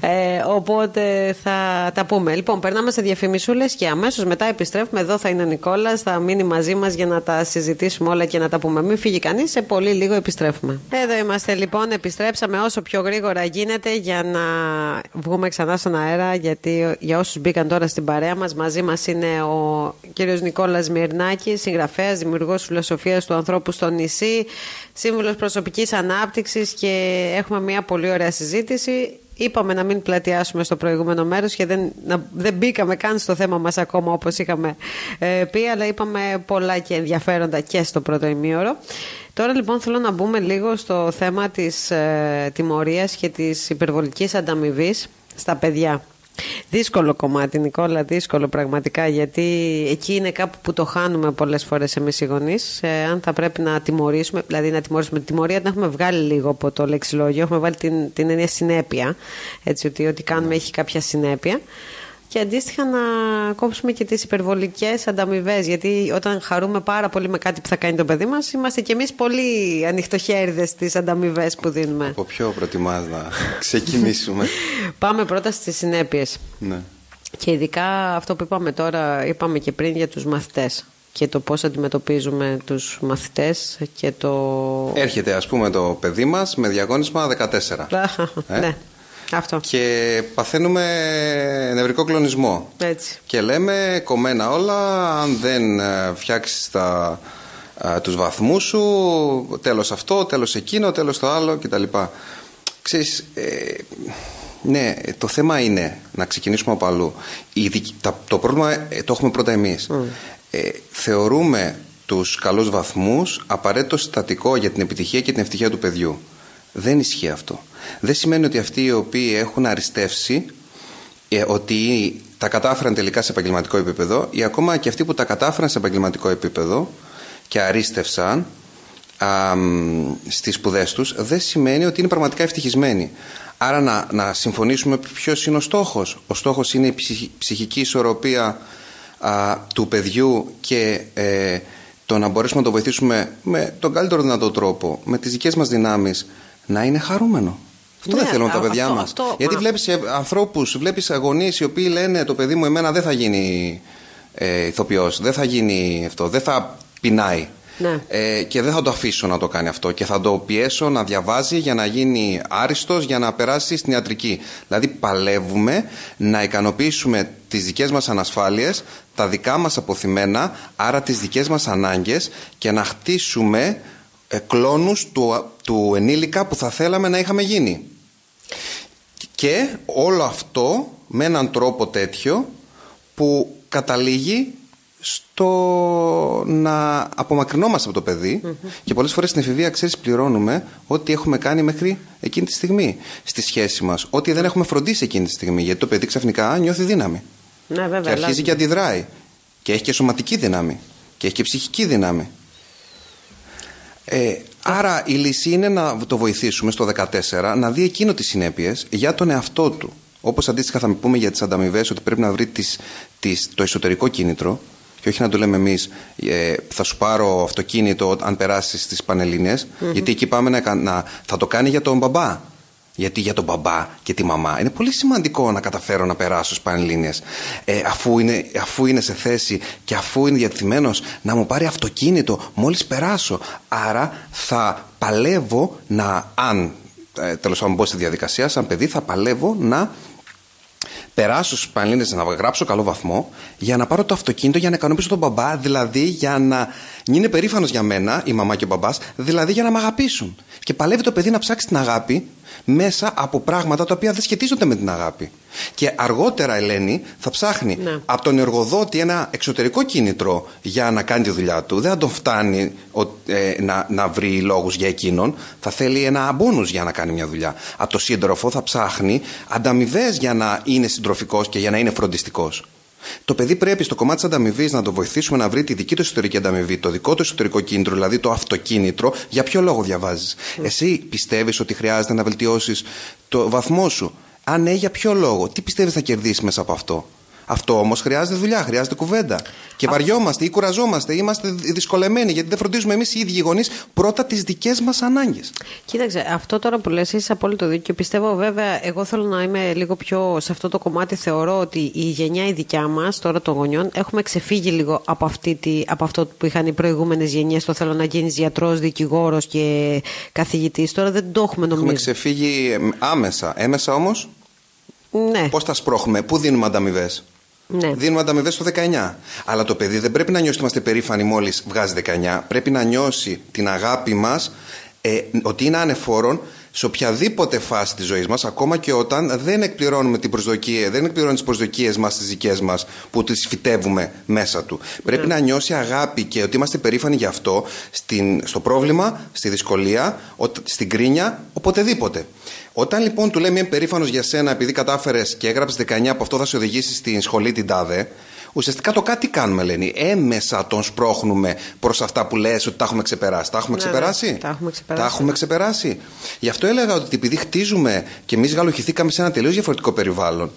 Ε, οπότε θα τα πούμε. Λοιπόν, περνάμε σε διαφημισούλες και αμέσως μετά επιστρέφουμε. Εδώ θα είναι ο Νικόλας, θα μείνει μαζί μας για να τα συζητήσουμε όλα και να τα πούμε. Μην φύγει κανείς, σε πολύ λίγο επιστρέφουμε. Εδώ είμαστε λοιπόν, επιστρέψαμε όσο πιο γρήγορα γίνεται για να βγούμε ξανά στον αέρα. Γιατί για όσους μπήκαν τώρα στην παρέα μας, μαζί μας είναι ο κύριος Νικόλας Μυρνάκης, συγγραφέας, δημιουργός φιλοσοφίας του ανθρώπου στο νησί, σύμβουλος προσωπικής ανάπτυξης και έχουμε μια πολύ ωραία συζήτηση. Είπαμε να μην πλατιάσουμε στο προηγούμενο μέρος και δεν, να, δεν μπήκαμε καν στο θέμα μας ακόμα όπως είχαμε ε, πει αλλά είπαμε πολλά και ενδιαφέροντα και στο πρώτο ημίωρο. Τώρα λοιπόν θέλω να μπούμε λίγο στο θέμα της ε, τιμωρίας και της υπερβολικής ανταμοιβής στα παιδιά. Δύσκολο κομμάτι, Νικόλα, δύσκολο πραγματικά, γιατί εκεί είναι κάπου που το χάνουμε πολλές φορές εμείς οι γονείς. Ε, αν θα πρέπει να τιμωρήσουμε, δηλαδή να τιμωρήσουμε τη τιμωρία, την έχουμε βγάλει λίγο από το λεξιλόγιο. Έχουμε βάλει την, την έννοια συνέπεια. Έτσι, ότι ό,τι κάνουμε έχει κάποια συνέπεια και αντίστοιχα να κόψουμε και τις υπερβολικές ανταμοιβές. γιατί όταν χαρούμε πάρα πολύ με κάτι που θα κάνει το παιδί μας είμαστε κι εμείς πολύ ανοιχτοχέριδες στις ανταμοιβές που δίνουμε. Από ποιο προτιμάς να ξεκινήσουμε; [LAUGHS] Πάμε πρώτα στις συνέπειες. Ναι. Και ειδικά αυτό που είπαμε τώρα, είπαμε και πριν για τους μαθητές και το πώς αντιμετωπίζουμε τους μαθητές και το... Έρχεται ας πούμε το παιδί μας με διαγώνισμα 14. [LAUGHS] ε; Ναι. Αυτό. Και παθαίνουμε νευρικό κλονισμό. Έτσι. Και λέμε κομμένα όλα, αν δεν ε, φτιάξεις τα, ε, τους βαθμούς σου, τέλος αυτό, τέλος εκείνο, τέλος το άλλο κτλ. Ξέρεις, ε, ναι, το θέμα είναι να ξεκινήσουμε από αλλού. το πρόβλημα το έχουμε πρώτα εμείς. θεωρούμε τους καλούς βαθμούς απαραίτητο συστατικό για την επιτυχία και την ευτυχία του παιδιού. Δεν ισχύει αυτό. Δεν σημαίνει ότι αυτοί οι οποίοι έχουν αριστεύσει ε, ότι τα κατάφεραν τελικά σε επαγγελματικό επίπεδο ή ακόμα και αυτοί που τα κατάφεραν σε επαγγελματικό επίπεδο και αρίστευσαν α, στις σπουδές τους δεν σημαίνει ότι είναι πραγματικά ευτυχισμένοι. Άρα να, να συμφωνήσουμε ποιος είναι ο στόχος. Ο στόχος είναι η ψυχική ισορροπία του παιδιού και ε, το να μπορέσουμε να το βοηθήσουμε με τον καλύτερο δυνατό τρόπο, με τις δικές μας δυνάμεις, να είναι χαρούμενο. Αυτό ναι, δεν θέλουν τα παιδιά μας. Γιατί βλέπεις ανθρώπους, βλέπεις γονεί οι οποίοι λένε το παιδί μου, εμένα δεν θα γίνει ε, ηθοποιός, δεν θα γίνει αυτό, δεν θα πεινάει. Ναι. Ε, και δεν θα το αφήσω να το κάνει αυτό και θα το πιέσω να διαβάζει για να γίνει άριστος για να περάσει στην ιατρική. Δηλαδή παλεύουμε να ικανοποιήσουμε τις δικές μας ανασφάλειες, τα δικά μας αποθυμένα, άρα τις δικές μας ανάγκες και να χτίσουμε ε, κλόνους του, του ενήλικα που θα θέλαμε να είχαμε γίνει. Και όλο αυτό με έναν τρόπο τέτοιο που καταλήγει στο να απομακρυνόμαστε από το παιδί. Και πολλές φορές στην εφηβεία ξέρεις πληρώνουμε ό,τι έχουμε κάνει μέχρι εκείνη τη στιγμή στη σχέση μας. Ό,τι δεν έχουμε φροντίσει εκείνη τη στιγμή γιατί το παιδί ξαφνικά νιώθει δύναμη. Ναι, βέβαια, και αρχίζει και αντιδράει. Και έχει και σωματική δύναμη. Και έχει και ψυχική δύναμη. Ε, άρα η λύση είναι να το βοηθήσουμε στο 14 να δει εκείνο τις συνέπειες για τον εαυτό του. Όπως αντίστοιχα θα πούμε για τις ανταμοιβές ότι πρέπει να βρει τις, τις, το εσωτερικό κίνητρο και όχι να το λέμε εμείς ε, θα σου πάρω αυτοκίνητο αν περάσεις στις πανελληνιες γιατί εκεί πάμε να, να, θα το κάνει για τον μπαμπά γιατί για τον μπαμπά και τη μαμά είναι πολύ σημαντικό να καταφέρω να περάσω στις Πανελλήνιες ε, αφού, είναι, αφού είναι σε θέση και αφού είναι διατηθειμένος να μου πάρει αυτοκίνητο μόλις περάσω. Άρα θα παλεύω να, αν ε, τέλος πάντων μπω στη διαδικασία, σαν παιδί θα παλεύω να περάσω στου Πανελλήνιες να γράψω καλό βαθμό για να πάρω το αυτοκίνητο για να ικανοποιήσω τον μπαμπά, δηλαδή για να είναι περήφανος για μένα, η μαμά και ο μπαμπάς, δηλαδή για να με αγαπήσουν. Και παλεύει το παιδί να ψάξει την αγάπη μέσα από πράγματα τα οποία δεν σχετίζονται με την αγάπη. Και αργότερα, Ελένη, θα ψάχνει ναι. από τον εργοδότη ένα εξωτερικό κίνητρο για να κάνει τη δουλειά του. Δεν θα τον φτάνει ε, να, να βρει λόγους για εκείνον. Θα θέλει ένα μπόνους για να κάνει μια δουλειά. Από το σύντροφο θα ψάχνει ανταμοιβές για να είναι συντροφικός και για να είναι φροντιστικός. Το παιδί πρέπει στο κομμάτι της ανταμοιβής να το βοηθήσουμε να βρει τη δική του εσωτερική ανταμοιβή, το δικό του εσωτερικό κίνητρο, δηλαδή το αυτοκίνητρο. Για ποιο λόγο διαβάζεις; Εσύ πιστεύεις ότι χρειάζεται να βελτιώσεις το βαθμό σου; Αν ναι, για ποιο λόγο; Τι πιστεύεις να κερδίσεις μέσα από αυτό; Αυτό όμως χρειάζεται δουλειά, χρειάζεται κουβέντα. Και βαριόμαστε ή κουραζόμαστε, ή είμαστε δυσκολεμένοι γιατί δεν φροντίζουμε εμείς οι ίδιοι οι γονείς πρώτα τις δικές μας ανάγκες. Κοίταξε, αυτό τώρα που λες είσαι απόλυτο δίκιο. Πιστεύω βέβαια, εγώ θέλω να είμαι λίγο πιο σε αυτό το κομμάτι. Θεωρώ ότι η γενιά η δικιά μας, τώρα των γονιών, έχουμε ξεφύγει λίγο από, αυτή τη, από αυτό που είχαν οι προηγούμενες γενιές. Το θέλω να γίνεις γιατρός, δικηγόρος και καθηγητής. Τώρα δεν το έχουμε νομίζω. Έχουμε ξεφύγει άμεσα. Έμεσα όμως; Ναι. Πώς τα σπρώχουμε, πού δίνουμε ανταμοιβές; Ναι. Δίνουμε ανταμοιβέ στο 19. Αλλά το παιδί δεν πρέπει να νιώσει ότι είμαστε περήφανοι μόλις βγάζει 19. Πρέπει να νιώσει την αγάπη μας, ε, ότι είναι ανεφόρον σε οποιαδήποτε φάση της ζωής μας, ακόμα και όταν δεν εκπληρώνουμε την προσδοκία, δεν εκπληρώνει τις προσδοκίες μας, τις δικές μας, που τις φυτεύουμε μέσα του. Πρέπει ναι. να νιώσει αγάπη και ότι είμαστε περήφανοι γι' αυτό στην, στο πρόβλημα, στη δυσκολία, στην κρίνια, οποτεδήποτε. Όταν λοιπόν του λέμε είμαι περήφανος για σένα επειδή κατάφερες και έγραψες 19 από αυτό θα σε οδηγήσει στην σχολή την τάδε, ουσιαστικά το κάτι κάνουμε, λένε. Έμεσα τον σπρώχνουμε προς αυτά που λες ότι τα έχουμε ξεπεράσει. Τα έχουμε Ναι, ξεπεράσει; ναι, τα έχουμε ξεπεράσει. Τα έχουμε ξεπεράσει. Γι' αυτό έλεγα ότι επειδή χτίζουμε και εμείς γαλοχηθήκαμε σε ένα τελείως διαφορετικό περιβάλλον,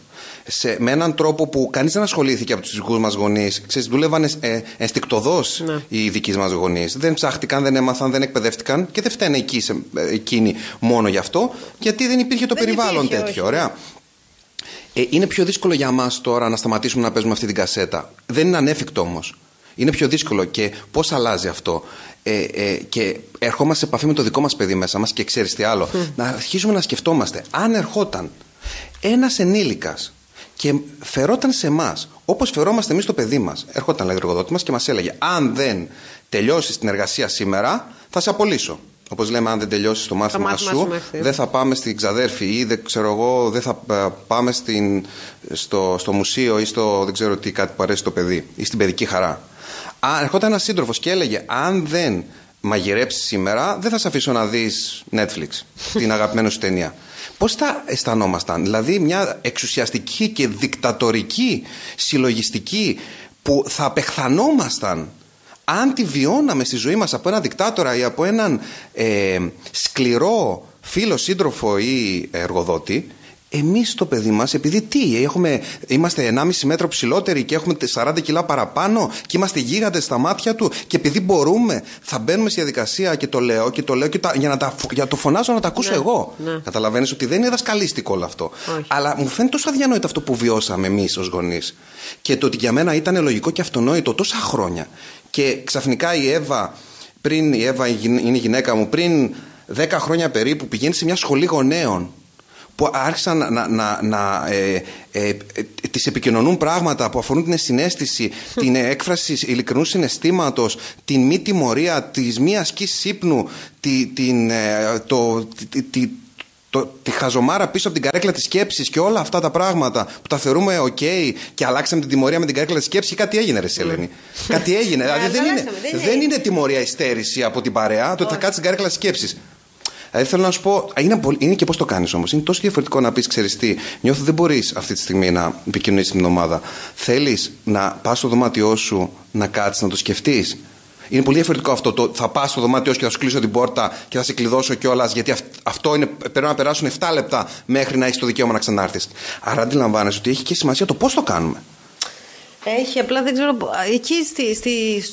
σε, με έναν τρόπο που κανείς δεν ασχολήθηκε από τους δικούς μας γονείς. Δούλευαν ε, ενστικτοδός Ναι. οι δικοί μας γονείς. Δεν ψάχτηκαν, δεν έμαθαν, δεν εκπαιδεύτηκαν και δεν φταίνε εκεί, σε, ε, εκείνοι μόνο γι' αυτό, γιατί δεν υπήρχε το Δεν περιβάλλον υπήρχε, τέτοιο. όχι. Ωραία. Ε, είναι πιο δύσκολο για μας τώρα να σταματήσουμε να παίζουμε αυτή την κασέτα. Δεν είναι ανέφικτο όμως. Είναι πιο δύσκολο και πώς αλλάζει αυτό. Ε, ε, και ερχόμαστε σε επαφή με το δικό μας παιδί μέσα μας και ξέρεις τι άλλο. Να αρχίσουμε να σκεφτόμαστε. Αν ερχόταν ένας ενήλικας και φερόταν σε εμάς όπως φερόμαστε εμείς το παιδί μας, ερχόταν λέει, ο εργοδότης μας και μας έλεγε: Αν δεν τελειώσεις την εργασία σήμερα, θα σε απολύσω. Όπως λέμε, αν δεν τελειώσεις το μάθημά μάθημά σου, σου μέχρι. δεν θα πάμε στην ξαδέρφη ή δεν ξέρω εγώ, δεν θα ε, πάμε στην, στο, στο μουσείο ή στο δεν ξέρω τι κάτι που αρέσει το παιδί ή στην παιδική χαρά. Αν ερχόταν ένας σύντροφος και έλεγε, αν δεν μαγειρέψεις σήμερα, δεν θα σε αφήσω να δεις Netflix, την αγαπημένη σου ταινία. Πώς θα αισθανόμασταν, δηλαδή μια εξουσιαστική και δικτατορική συλλογιστική που θα απεχθανόμασταν αν τη βιώναμε στη ζωή μας από έναν δικτάτορα ή από έναν ε, σκληρό φίλο, σύντροφο ή εργοδότη, εμείς το παιδί μας, επειδή τι, έχουμε, είμαστε 1,5 μέτρο ψηλότεροι και έχουμε 40 κιλά παραπάνω και είμαστε γίγαντες στα μάτια του και επειδή μπορούμε θα μπαίνουμε στη διαδικασία και το λέω και το λέω και τα, για, να τα, για να το φωνάζω να τα ακούσω Ναι, εγώ. ναι. Καταλαβαίνεις ότι δεν είναι δασκαλίστικο όλο αυτό. Όχι. Αλλά μου φαίνεται τόσο αδιανόητο αυτό που βιώσαμε εμείς ως γονείς. Και το ότι για μένα ήταν λογικό και αυτονόητο τόσα χρόνια. Και ξαφνικά η Εύα, πριν η Εύα είναι η γυναίκα μου, πριν 10 χρόνια περίπου πηγαίνει σε μια σχολή γονέων που άρχισαν να, να, να, να ε, ε, ε, τις επικοινωνούν πράγματα που αφορούν την συνέστηση, την έκφραση ειλικρινού συναισθήματος, την μη τιμωρία, της μη ασκής ύπνου, τη, την, ε, το, τη, τη- το, τη χαζομάρα πίσω από την καρέκλα της σκέψης και όλα αυτά τα πράγματα που τα θεωρούμε οκ και αλλάξαμε την τιμωρία με την καρέκλα της σκέψης και κάτι έγινε, ρε Σελένη. κάτι έγινε. δηλαδή δεν είναι, αλλάξαμε, δεν είναι. δεν είναι τιμωρία η στέρηση από την παρέα, το ότι θα κάτσει στην καρέκλα της σκέψης. Δηλαδή θέλω να σου πω, είναι, πολύ- είναι και πώς το κάνεις όμως. Είναι τόσο διαφορετικό να πεις, ξέρεις τι, νιώθω δεν μπορείς αυτή τη στιγμή να επικοινωνήσεις την ομάδα. Θέλεις να πας στο δωμάτιό σου να κάτσεις να το σκεφτείς; Είναι πολύ διαφορετικό αυτό το θα πας στο δωμάτιό σου και θα σου κλείσω την πόρτα και θα σε κλειδώσω κιόλας, γιατί αυ- αυτό είναι, πρέπει να περάσουν 7 λεπτά μέχρι να έχεις το δικαίωμα να ξανάρθεις. Άρα αντιλαμβάνεσαι ότι έχει και σημασία το πώς το κάνουμε. Έχει, απλά δεν ξέρω. Εκεί στη, στη,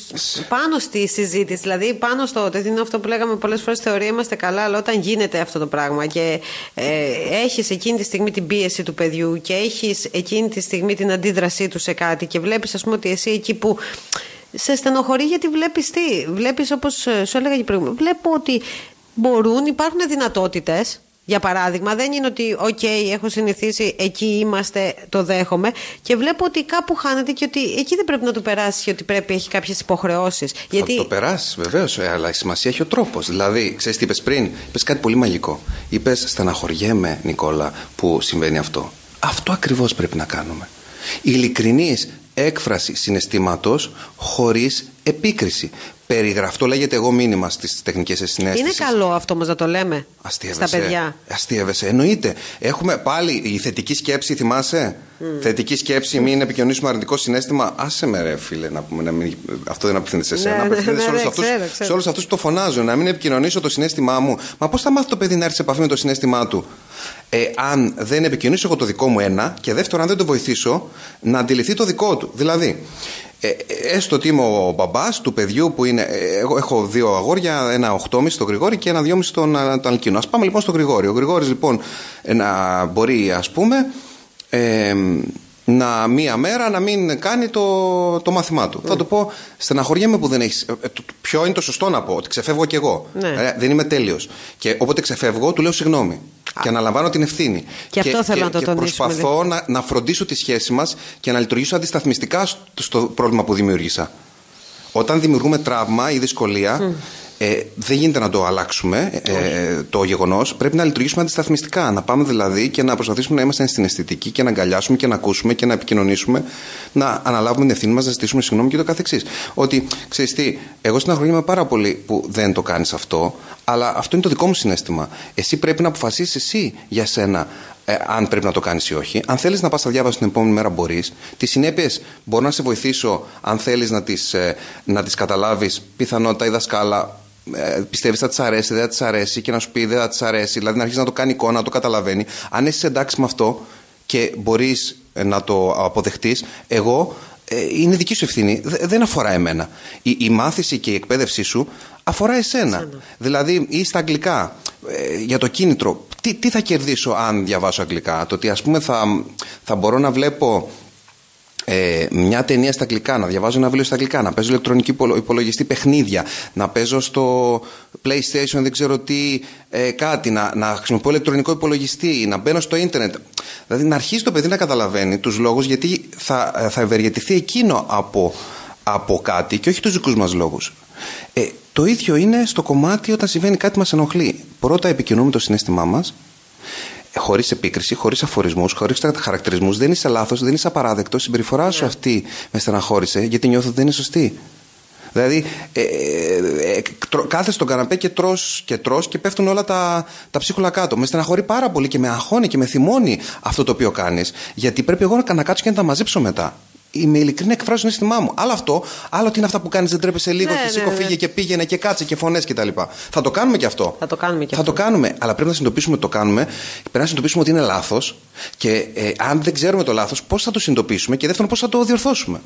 πάνω στη συζήτηση, δηλαδή πάνω στο ότι είναι αυτό που λέγαμε πολλές φορές θεωρία είμαστε καλά, αλλά όταν γίνεται αυτό το πράγμα και ε, έχεις εκείνη τη στιγμή την πίεση του παιδιού και έχεις εκείνη τη στιγμή την αντίδρασή του σε κάτι και βλέπεις, ας πούμε, ότι εσύ εκεί που σε στενοχωρεί γιατί βλέπεις τι. Βλέπεις όπως σου έλεγα και πριν. Βλέπω ότι μπορούν, υπάρχουν δυνατότητες. Για παράδειγμα, δεν είναι ότι, οκ, έχω συνηθίσει, εκεί είμαστε, το δέχομαι. Και βλέπω ότι κάπου χάνεται και ότι εκεί δεν πρέπει να του περάσεις και ότι πρέπει έχει κάποιες υποχρεώσεις. Θα το περάσεις, βεβαίως, αλλά η σημασία έχει ο τρόπος. Δηλαδή, ξέρεις τι είπες πριν, είπες κάτι πολύ μαγικό. Είπες, στεναχωριέμαι, Νικόλα, που συμβαίνει αυτό. Αυτό ακριβώς πρέπει να κάνουμε. Η ειλικρινής έκφραση συναισθήματος χωρίς επίκριση. Περιγραφτό, λέγεται εγώ μήνυμα στις τεχνικές συνέστησει. Είναι καλό αυτό όμως να το λέμε στα παιδιά. Αστείευεσαι. Εννοείται. Έχουμε πάλι η θετική σκέψη, θυμάσαι; Mm. Θετική σκέψη, μην επικοινωνήσουμε αρνητικό συνέστημα. Άσε με, ρε φίλε, να πούμε. Να μην... Αυτό δεν απευθύνεται σε εσένα. Ναι, απευθύνεται ναι, σε όλους ναι, αυτού ξέρω, ξέρω. αυτούς που το φωνάζουν. Να μην επικοινωνήσω το συνέστημά μου. Μα πώς θα μάθει το παιδί να έρθει σε επαφή με το συνέστημά του, ε, αν δεν επικοινωνήσω εγώ το δικό μου ένα, και δεύτερον, αν δεν το βοηθήσω να αντιληφθεί το δικό του. Δηλαδή, ε, έστω ότι είμαι ο μπαμπάς του παιδιού που είναι. ε, Εγώ έχω δύο αγόρια, ένα 8,5 στον Γρηγόρη και ένα 2,5 στον α, τον Αλκίνο. Α πάμε λοιπόν στον Γρηγόρη. Ο Γρηγόρης λοιπόν ε, να μπορεί, ας πούμε, ε, να μία μέρα να μην κάνει το, το μάθημά του. Θα του πω, στεναχωριέμαι που δεν έχεις. Ποιο είναι το σωστό να πω, ότι ξεφεύγω κι εγώ. Ναι. Ε, δεν είμαι τέλειος. Και όποτε ξεφεύγω, του λέω συγγνώμη. Και αναλαμβάνω την ευθύνη. Και αυτό θέλω να το και τονίσουμε, Προσπαθώ να, να φροντίσω τη σχέση μας και να λειτουργήσω αντισταθμιστικά στο, στο πρόβλημα που δημιούργησα. Όταν δημιουργούμε τραύμα ή δυσκολία, ε, δεν γίνεται να το αλλάξουμε ε, το γεγονός. Πρέπει να λειτουργήσουμε αντισταθμιστικά. Να πάμε δηλαδή και να προσπαθήσουμε να είμαστε στην αισθητική και να αγκαλιάσουμε και να ακούσουμε και να επικοινωνήσουμε, να αναλάβουμε την ευθύνη μας, να ζητήσουμε συγγνώμη και το καθεξής. Ότι ξέρεις τι, εγώ στεναχωριέμαι πάρα πολύ που δεν το κάνεις αυτό, αλλά αυτό είναι το δικό μου συνέστημα. Εσύ πρέπει να αποφασίσεις εσύ για σένα ε, αν πρέπει να το κάνεις ή όχι. Αν θέλεις να πας στα διάβαση την επόμενη μέρα, μπορείς. Τι συνέπειες μπορώ να σε βοηθήσω αν θέλεις να τις ε, να τις καταλάβεις. Πιθανότητα η δασκάλα ε, πιστεύεις θα της αρέσει, δεν θα της αρέσει και να σου πει δεν θα της αρέσει. Δηλαδή να αρχίσεις να το κάνει εικόνα, να το καταλαβαίνει. Αν είσαι εντάξει με αυτό και μπορείς να το αποδεχτείς, εγώ ε, είναι δική σου ευθύνη. Δε- δεν αφορά εμένα. Η, η μάθηση και η εκπαίδευσή σου αφορά εσένα. Δηλαδή, ή στα αγγλικά, ε, για το κίνητρο. Τι, τι θα κερδίσω αν διαβάσω αγγλικά; Το ότι ας πούμε θα, θα μπορώ να βλέπω ε, μια ταινία στα αγγλικά, να διαβάζω ένα βιβλίο στα αγγλικά, να παίζω ηλεκτρονική υπολο- υπολογιστή παιχνίδια, να παίζω στο PlayStation δεν ξέρω τι ε, κάτι, να, να χρησιμοποιώ ηλεκτρονικό υπολογιστή, να μπαίνω στο ίντερνετ. Δηλαδή να αρχίσει το παιδί να καταλαβαίνει τους λόγους γιατί θα, ε, θα ευεργετηθεί εκείνο από, από κάτι και όχι τους δικούς μας λόγους. Ε, το ίδιο είναι στο κομμάτι όταν συμβαίνει κάτι μας ενοχλεί. Πρώτα επικοινωνούμε το συνέστημά μας χωρίς επίκριση, χωρίς αφορισμούς, χωρίς χαρακτηρισμούς. Δεν είσαι λάθος, δεν είσαι απαράδεκτος. Η συμπεριφορά σου αυτή με στεναχώρησε γιατί νιώθω ότι δεν είναι σωστή. Δηλαδή, ε, ε, ε, τρω- κάθεσαι στον καναπέ και τρως και τρως και πέφτουν όλα τα, τα ψίχουλα κάτω. Με στεναχωρεί πάρα πολύ και με αγχώνει και με θυμώνει αυτό το οποίο κάνεις. Γιατί πρέπει εγώ να, να κάτσω και να τα μαζέψω μετά. Είμαι ειλικρινή, εκφράζω το αίσθημά μου. Άλλο αυτό, άλλο τι είναι αυτά που κάνεις, δεν τρέπεσαι λίγο Ναι, και ναι, σήκω, ναι. φύγε και πήγαινε και κάτσε και φωνές κτλ. Θα το κάνουμε και αυτό. Θα το κάνουμε και Θα αυτό. το κάνουμε, αλλά πρέπει να συνειδητοποιήσουμε ότι το κάνουμε. Πρέπει να συνειδητοποιήσουμε ότι είναι λάθος. Και ε, αν δεν ξέρουμε το λάθος, πώς θα το συνειδητοποιήσουμε και δεύτερον, πώς θα το διορθώσουμε.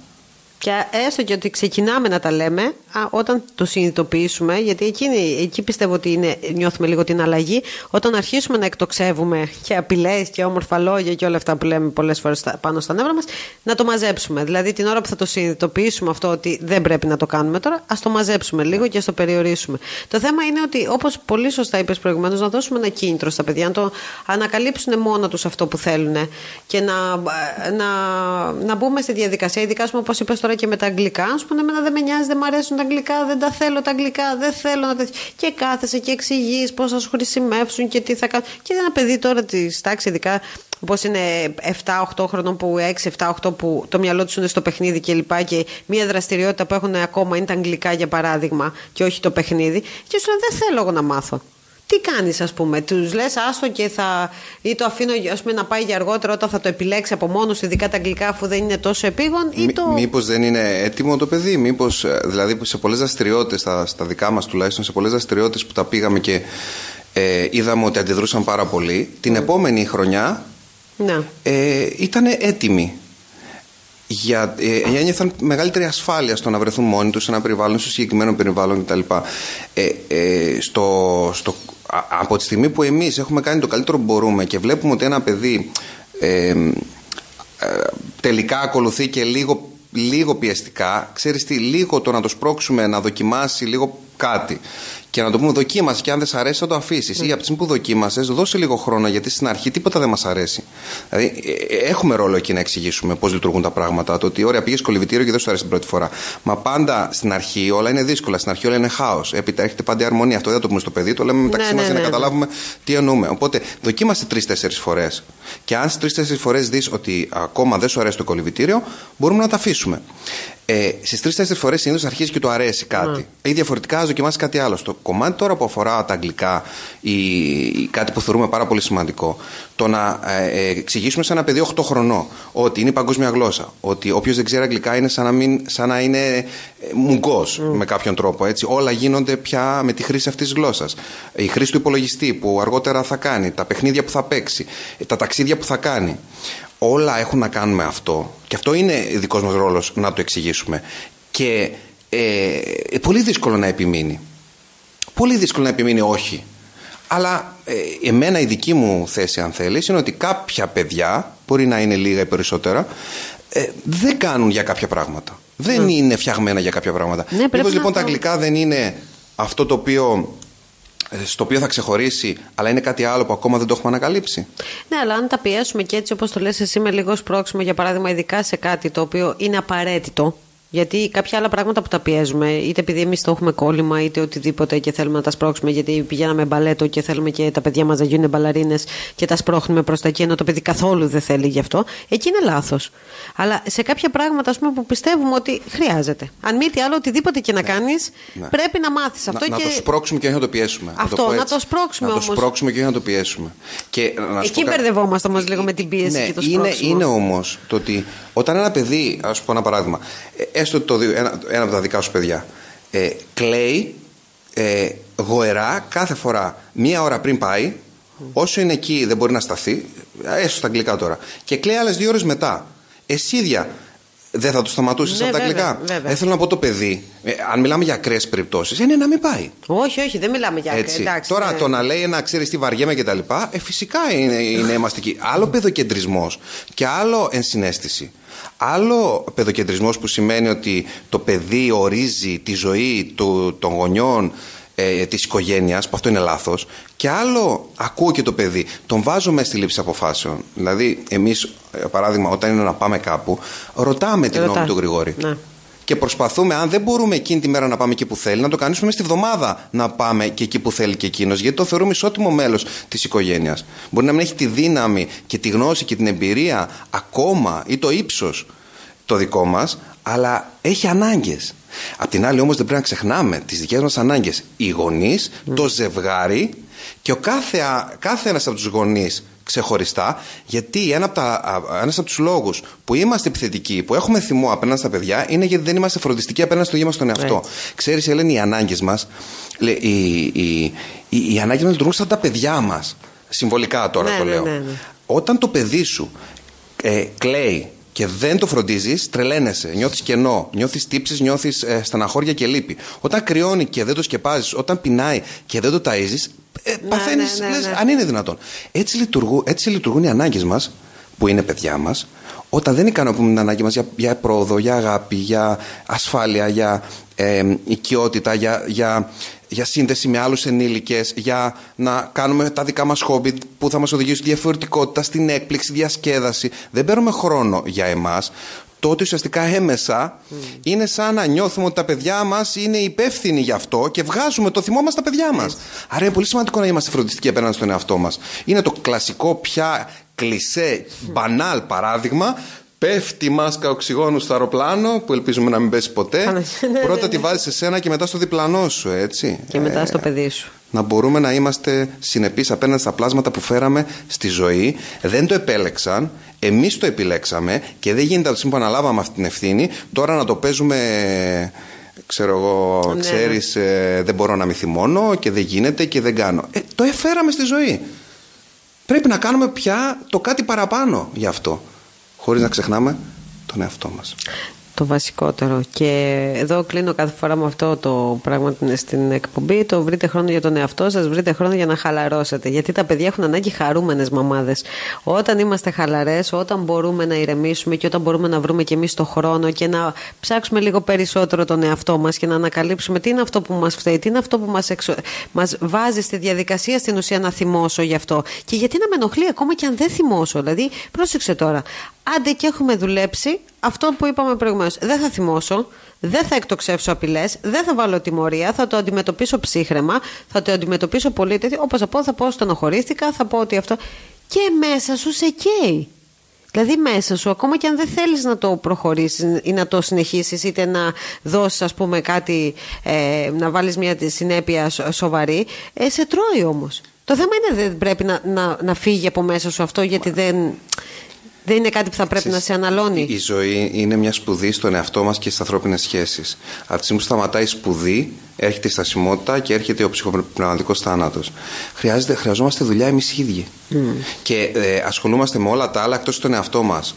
Και έστω και ότι ξεκινάμε να τα λέμε, α, όταν το συνειδητοποιήσουμε, γιατί εκείνη, εκεί πιστεύω ότι είναι, νιώθουμε λίγο την αλλαγή, όταν αρχίσουμε να εκτοξεύουμε και απειλές και όμορφα λόγια και όλα αυτά που λέμε πολλές φορές πάνω στα νεύρα μας, να το μαζέψουμε. Δηλαδή την ώρα που θα το συνειδητοποιήσουμε αυτό ότι δεν πρέπει να το κάνουμε τώρα, ας το μαζέψουμε λίγο και ας το περιορίσουμε. Το θέμα είναι ότι, όπως πολύ σωστά είπες προηγουμένως, να δώσουμε ένα κίνητρο στα παιδιά, να το ανακαλύψουν μόνο τους αυτό που θέλουν και να, να, να μπούμε στη διαδικασία, ειδικά όπως είπες τώρα και με τα αγγλικά. Α πούμε, εμένα δεν με νοιάζει, δεν μου αρέσουν τα αγγλικά, δεν τα θέλω τα αγγλικά, δεν θέλω να τα. Και κάθεσαι και εξηγείς πώς θα σου χρησιμεύσουν και τι θα κάνουν. Και ένα παιδί τώρα της τάξης, ειδικά όπω είναι 7-8 χρονών που 6-7-8 που το μυαλό τους είναι στο παιχνίδι και λοιπά και μια δραστηριότητα που έχουν ακόμα είναι τα αγγλικά για παράδειγμα και όχι το παιχνίδι. Και σου λένε δεν θέλω εγώ να μάθω. Τι κάνεις, ας πούμε, τους λες άστο και θα. ή το αφήνω ας πούμε, να πάει για αργότερα όταν θα το επιλέξει από μόνος, του, ειδικά τα αγγλικά, αφού δεν είναι τόσο επίγον, ή το. Μήπως δεν είναι έτοιμο το παιδί, Μήπως δηλαδή σε πολλές δραστηριότητες, στα, στα δικά μας τουλάχιστον, σε πολλές δραστηριότητες που τα πήγαμε και ε, είδαμε ότι αντιδρούσαν πάρα πολύ, την επόμενη χρονιά Ναι. ε, ήταν έτοιμοι. Για, ε, ένιωθαν μεγαλύτερη ασφάλεια στο να βρεθούν μόνοι τους σε ένα περιβάλλον, στο συγκεκριμένο περιβάλλον κτλ. Ε, ε, στο, στο, α- από τη στιγμή που εμείς έχουμε κάνει το καλύτερο που μπορούμε και βλέπουμε ότι ένα παιδί ε, ε, τελικά ακολουθεί και λίγο, λίγο πιεστικά, ξέρεις τι, λίγο το να το σπρώξουμε να δοκιμάσει λίγο κάτι και να το πούμε δοκίμασε και αν δεν σ' αρέσει θα το αφήσεις. Ή από τη στιγμή που δοκίμασες, δώσε λίγο χρόνο γιατί στην αρχή τίποτα δεν μας αρέσει. Δηλαδή, ε, ε, έχουμε ρόλο εκεί να εξηγήσουμε πώς λειτουργούν τα πράγματα. Το ότι, ωραία, πήγες κολυβητήριο και δεν σου αρέσει την πρώτη φορά. Μα πάντα στην αρχή όλα είναι δύσκολα. Στην αρχή όλα είναι χάος. Έπειτα έρχεται πάντα η αρμονία. Αυτό δεν το πούμε στο παιδί, το λέμε μεταξύ ναι, μας ναι, για να ναι, καταλάβουμε τι εννοούμε. Οπότε δοκίμασε τρει-τέσσερι φορές. Και αν στις τρει-τέσσερι φορές δεις ότι ακόμα δεν σου αρέσει το κολυβητήριο, μπορούμε να τα αφήσουμε. Ε, Στις τρει-τέσσερι φορές συνήθως αρχίζει και του αρέσει κάτι. Mm. Ή διαφορετικά, ας δοκιμάσεις κάτι άλλο. Στο κομμάτι τώρα που αφορά τα αγγλικά ή κάτι που θεωρούμε πάρα πολύ σημαντικό, το να ε, ε εξηγήσουμε σε ένα παιδί 8 χρονών ότι είναι η παγκόσμια γλώσσα. Ότι όποιος δεν ξέρει αγγλικά είναι σαν να, μην, σαν να είναι ε, μουγκός mm. με κάποιον τρόπο. Έτσι. Όλα γίνονται πια με τη χρήση αυτής της γλώσσας. Η χρήση του υπολογιστή που αργότερα θα κάνει, τα παιχνίδια που θα παίξει, τα ταξίδια που θα κάνει όλα έχουν να κάνουν με αυτό. Και αυτό είναι δικός μας ρόλος να το εξηγήσουμε. Και ε, ε, πολύ δύσκολο να επιμείνει. Πολύ δύσκολο να επιμείνει όχι. Αλλά ε, εμένα η δική μου θέση αν θέλεις είναι ότι κάποια παιδιά μπορεί να είναι λίγα ή περισσότερα ε, δεν κάνουν για κάποια πράγματα. Δεν ναι. είναι φτιαγμένα για κάποια πράγματα. Ναι, Μήπως λοιπόν τα αγγλικά δεν είναι αυτό το οποίο ε, στο οποίο θα ξεχωρίσει, αλλά είναι κάτι άλλο που ακόμα δεν το έχουμε ανακαλύψει. Ναι, αλλά αν τα πιέσουμε και έτσι όπως το λες εσύ με λίγο σπρόξιμο, για παράδειγμα, ειδικά σε κάτι το οποίο είναι απαραίτητο, γιατί κάποια άλλα πράγματα που τα πιέζουμε, είτε επειδή εμείς το έχουμε κόλλημα, είτε οτιδήποτε και θέλουμε να τα σπρώξουμε, γιατί πηγαίναμε μπαλέτο και θέλουμε και τα παιδιά μας να γίνουν μπαλαρίνες και τα σπρώχνουμε προς τα εκεί, ενώ το παιδί καθόλου δεν θέλει γι' αυτό, εκεί είναι λάθος. Αλλά σε κάποια πράγματα ας πούμε, που πιστεύουμε ότι χρειάζεται. Αν μη τι άλλο, οτιδήποτε και να ναι. κάνεις, ναι. πρέπει να μάθεις αυτό. Να, και... να το σπρώξουμε και όχι να το πιέσουμε. Αυτό, να το, σπρώξουμε όμω. Να το σπρώξουμε και όχι να το πιέσουμε. Και, να εκεί μπερδευόμαστε όμως λίγο με την πίεση ναι, και το σπρώξιμο. Είναι, είναι όμως το ότι όταν ένα παιδί, ας πω ένα παράδειγμα, ε, έστω το, ένα, ένα από τα δικά σου παιδιά, ε, κλαίει ε, γοερά κάθε φορά μία ώρα πριν πάει, όσο είναι εκεί δεν μπορεί να σταθεί, έστω στα αγγλικά τώρα, και κλαίει άλλες δύο ώρες μετά. Εσύ ίδια δεν θα το σταματούσε ναι, από τα αγγλικά. Δεν θέλω να πω το παιδί, ε, αν μιλάμε για ακραίες περιπτώσεις, είναι να μην πάει. Όχι, όχι, δεν μιλάμε για ακραίε. Τώρα ναι. το να λέει να ξέρεις τι βαριέμαι κτλ. Ε, φυσικά είναι, είναι αιμαστική. Άλλο παιδοκεντρισμός και άλλο ενσυναίσθηση. Άλλο παιδοκεντρισμός που σημαίνει ότι το παιδί ορίζει τη ζωή του, των γονιών ε, της οικογένειας, που αυτό είναι λάθος. Και άλλο, ακούω και το παιδί, τον βάζω μέσα στη λήψη αποφάσεων. Δηλαδή, εμείς, παράδειγμα, όταν είναι να πάμε κάπου, ρωτάμε τη γνώμη του Γρηγόρη. Ναι. Και προσπαθούμε, αν δεν μπορούμε εκείνη τη μέρα να πάμε εκεί που θέλει, να το κάνουμε στη βδομάδα να πάμε και εκεί που θέλει και εκείνος, γιατί το θεωρούμε ισότιμο μέλος της οικογένειας. Μπορεί να μην έχει τη δύναμη και τη γνώση και την εμπειρία ακόμα ή το ύψος το δικό μας, αλλά έχει ανάγκες. Απ' την άλλη, όμως, δεν πρέπει να ξεχνάμε τις δικές μας ανάγκες. Οι γονείς, το ζευγάρι και ο κάθε, κάθε ένας από τους γονείς ξεχωριστά, γιατί ένα από, τα, ένας από τους λόγους που είμαστε επιθετικοί, που έχουμε θυμό απέναντι στα παιδιά, είναι γιατί δεν είμαστε φροντιστικοί απέναντι στο ίδιο μας τον εαυτό. Right. Ξέρεις, Ελένη, οι ανάγκες μας, οι, οι, οι, οι ανάγκες μας λειτουργούν σαν τα παιδιά μας. Συμβολικά τώρα ναι, το ναι, λέω. Ναι, ναι, Όταν το παιδί σου ε, κλαίει και δεν το φροντίζεις, τρελαίνεσαι. Νιώθεις κενό, νιώθεις τύψεις, νιώθεις ε, στεναχώρια και λύπη. Όταν κρυώνει και δεν το σκεπάζεις, όταν πεινάει και δεν το ταζει, ε, ναι, παθαίνεις, ναι, ναι, ναι, αν είναι δυνατόν. Έτσι, λειτουργούν, έτσι λειτουργούν οι ανάγκες μας, που είναι παιδιά μας, όταν δεν ικανοποιούμε την ανάγκη μας για, για πρόοδο, για αγάπη, για ασφάλεια, για ε, οικειότητα, για, για, για σύνδεση με άλλους ενήλικες, για να κάνουμε τα δικά μας χόμπι που θα μας οδηγήσουν διαφορετικότητα, στην έκπληξη, διασκέδαση. Δεν παίρνουμε χρόνο για εμάς τότε ουσιαστικά έμεσα mm. είναι σαν να νιώθουμε ότι τα παιδιά μας είναι υπεύθυνοι γι' αυτό και βγάζουμε το θυμό μας στα παιδιά μας. Άρα είναι πολύ σημαντικό να είμαστε φροντιστικοί απέναντι στον εαυτό μας. Είναι το κλασικό πια κλισέ, μπανάλ παράδειγμα Πέφτει η μάσκα οξυγόνου στο αεροπλάνο, που ελπίζουμε να μην πέσει ποτέ. [LAUGHS] Ναι, ναι, Πρώτα ναι, τη βάζεις σε σένα και μετά στο διπλανό σου, έτσι. Και μετά στο παιδί σου. Να μπορούμε να είμαστε συνεπείς απέναντι στα πλάσματα που φέραμε στη ζωή. Δεν το επέλεξαν. Εμείς το επιλέξαμε και δεν γίνεται από τη που αναλάβαμε αυτή την ευθύνη τώρα να το παίζουμε ξέρω εγώ, ναι, ξέρεις, ε, δεν μπορώ να μη θυμώνω και δεν γίνεται και δεν κάνω. Ε, το εφέραμε στη ζωή. Πρέπει να κάνουμε πια το κάτι παραπάνω γι' αυτό χωρίς να ξεχνάμε τον εαυτό μας. Το βασικότερο. Και εδώ κλείνω κάθε φορά με αυτό το πράγμα στην εκπομπή. Το βρείτε χρόνο για τον εαυτό σας, βρείτε χρόνο για να χαλαρώσετε. Γιατί τα παιδιά έχουν ανάγκη χαρούμενες μαμάδες. Όταν είμαστε χαλαρές, όταν μπορούμε να ηρεμήσουμε και όταν μπορούμε να βρούμε και εμείς το χρόνο και να ψάξουμε λίγο περισσότερο τον εαυτό μας και να ανακαλύψουμε τι είναι αυτό που μας φταίει, τι είναι αυτό που μας εξο... μας βάζει στη διαδικασία στην ουσία να θυμώσω γι' αυτό. Και γιατί να με ενοχλεί ακόμα και αν δεν θυμώσω. Δηλαδή, πρόσεξε τώρα. Άντε και έχουμε δουλέψει αυτό που είπαμε προηγουμένως. Δεν θα θυμώσω, δεν θα εκτοξεύσω απειλές, δεν θα βάλω τιμωρία, θα το αντιμετωπίσω ψύχρεμα, θα το αντιμετωπίσω πολύ τέτοιο. Όπως θα πω, θα πω στενοχωρήθηκα, θα πω ότι αυτό. Και μέσα σου σε καίει. Δηλαδή μέσα σου, ακόμα και αν δεν θέλεις να το προχωρήσεις ή να το συνεχίσεις είτε να δώσεις ας πούμε κάτι, ε, να βάλεις μια συνέπεια σοβαρή, ε, σε τρώει όμως. Το θέμα είναι δεν πρέπει να, να, να φύγει από μέσα σου αυτό γιατί δεν, δεν είναι κάτι που θα πρέπει να σε αναλώνει. Η ζωή είναι μια σπουδή στον εαυτό μας και στις ανθρώπινες σχέσεις. Από τη στιγμή που σταματάει η σπουδή, έρχεται η στασιμότητα και έρχεται ο ψυχοπνευματικός θάνατος. Χρειαζόμαστε δουλειά εμείς οι ίδιοι. Mm. Και ε, ασχολούμαστε με όλα τα άλλα εκτός τον εαυτό μας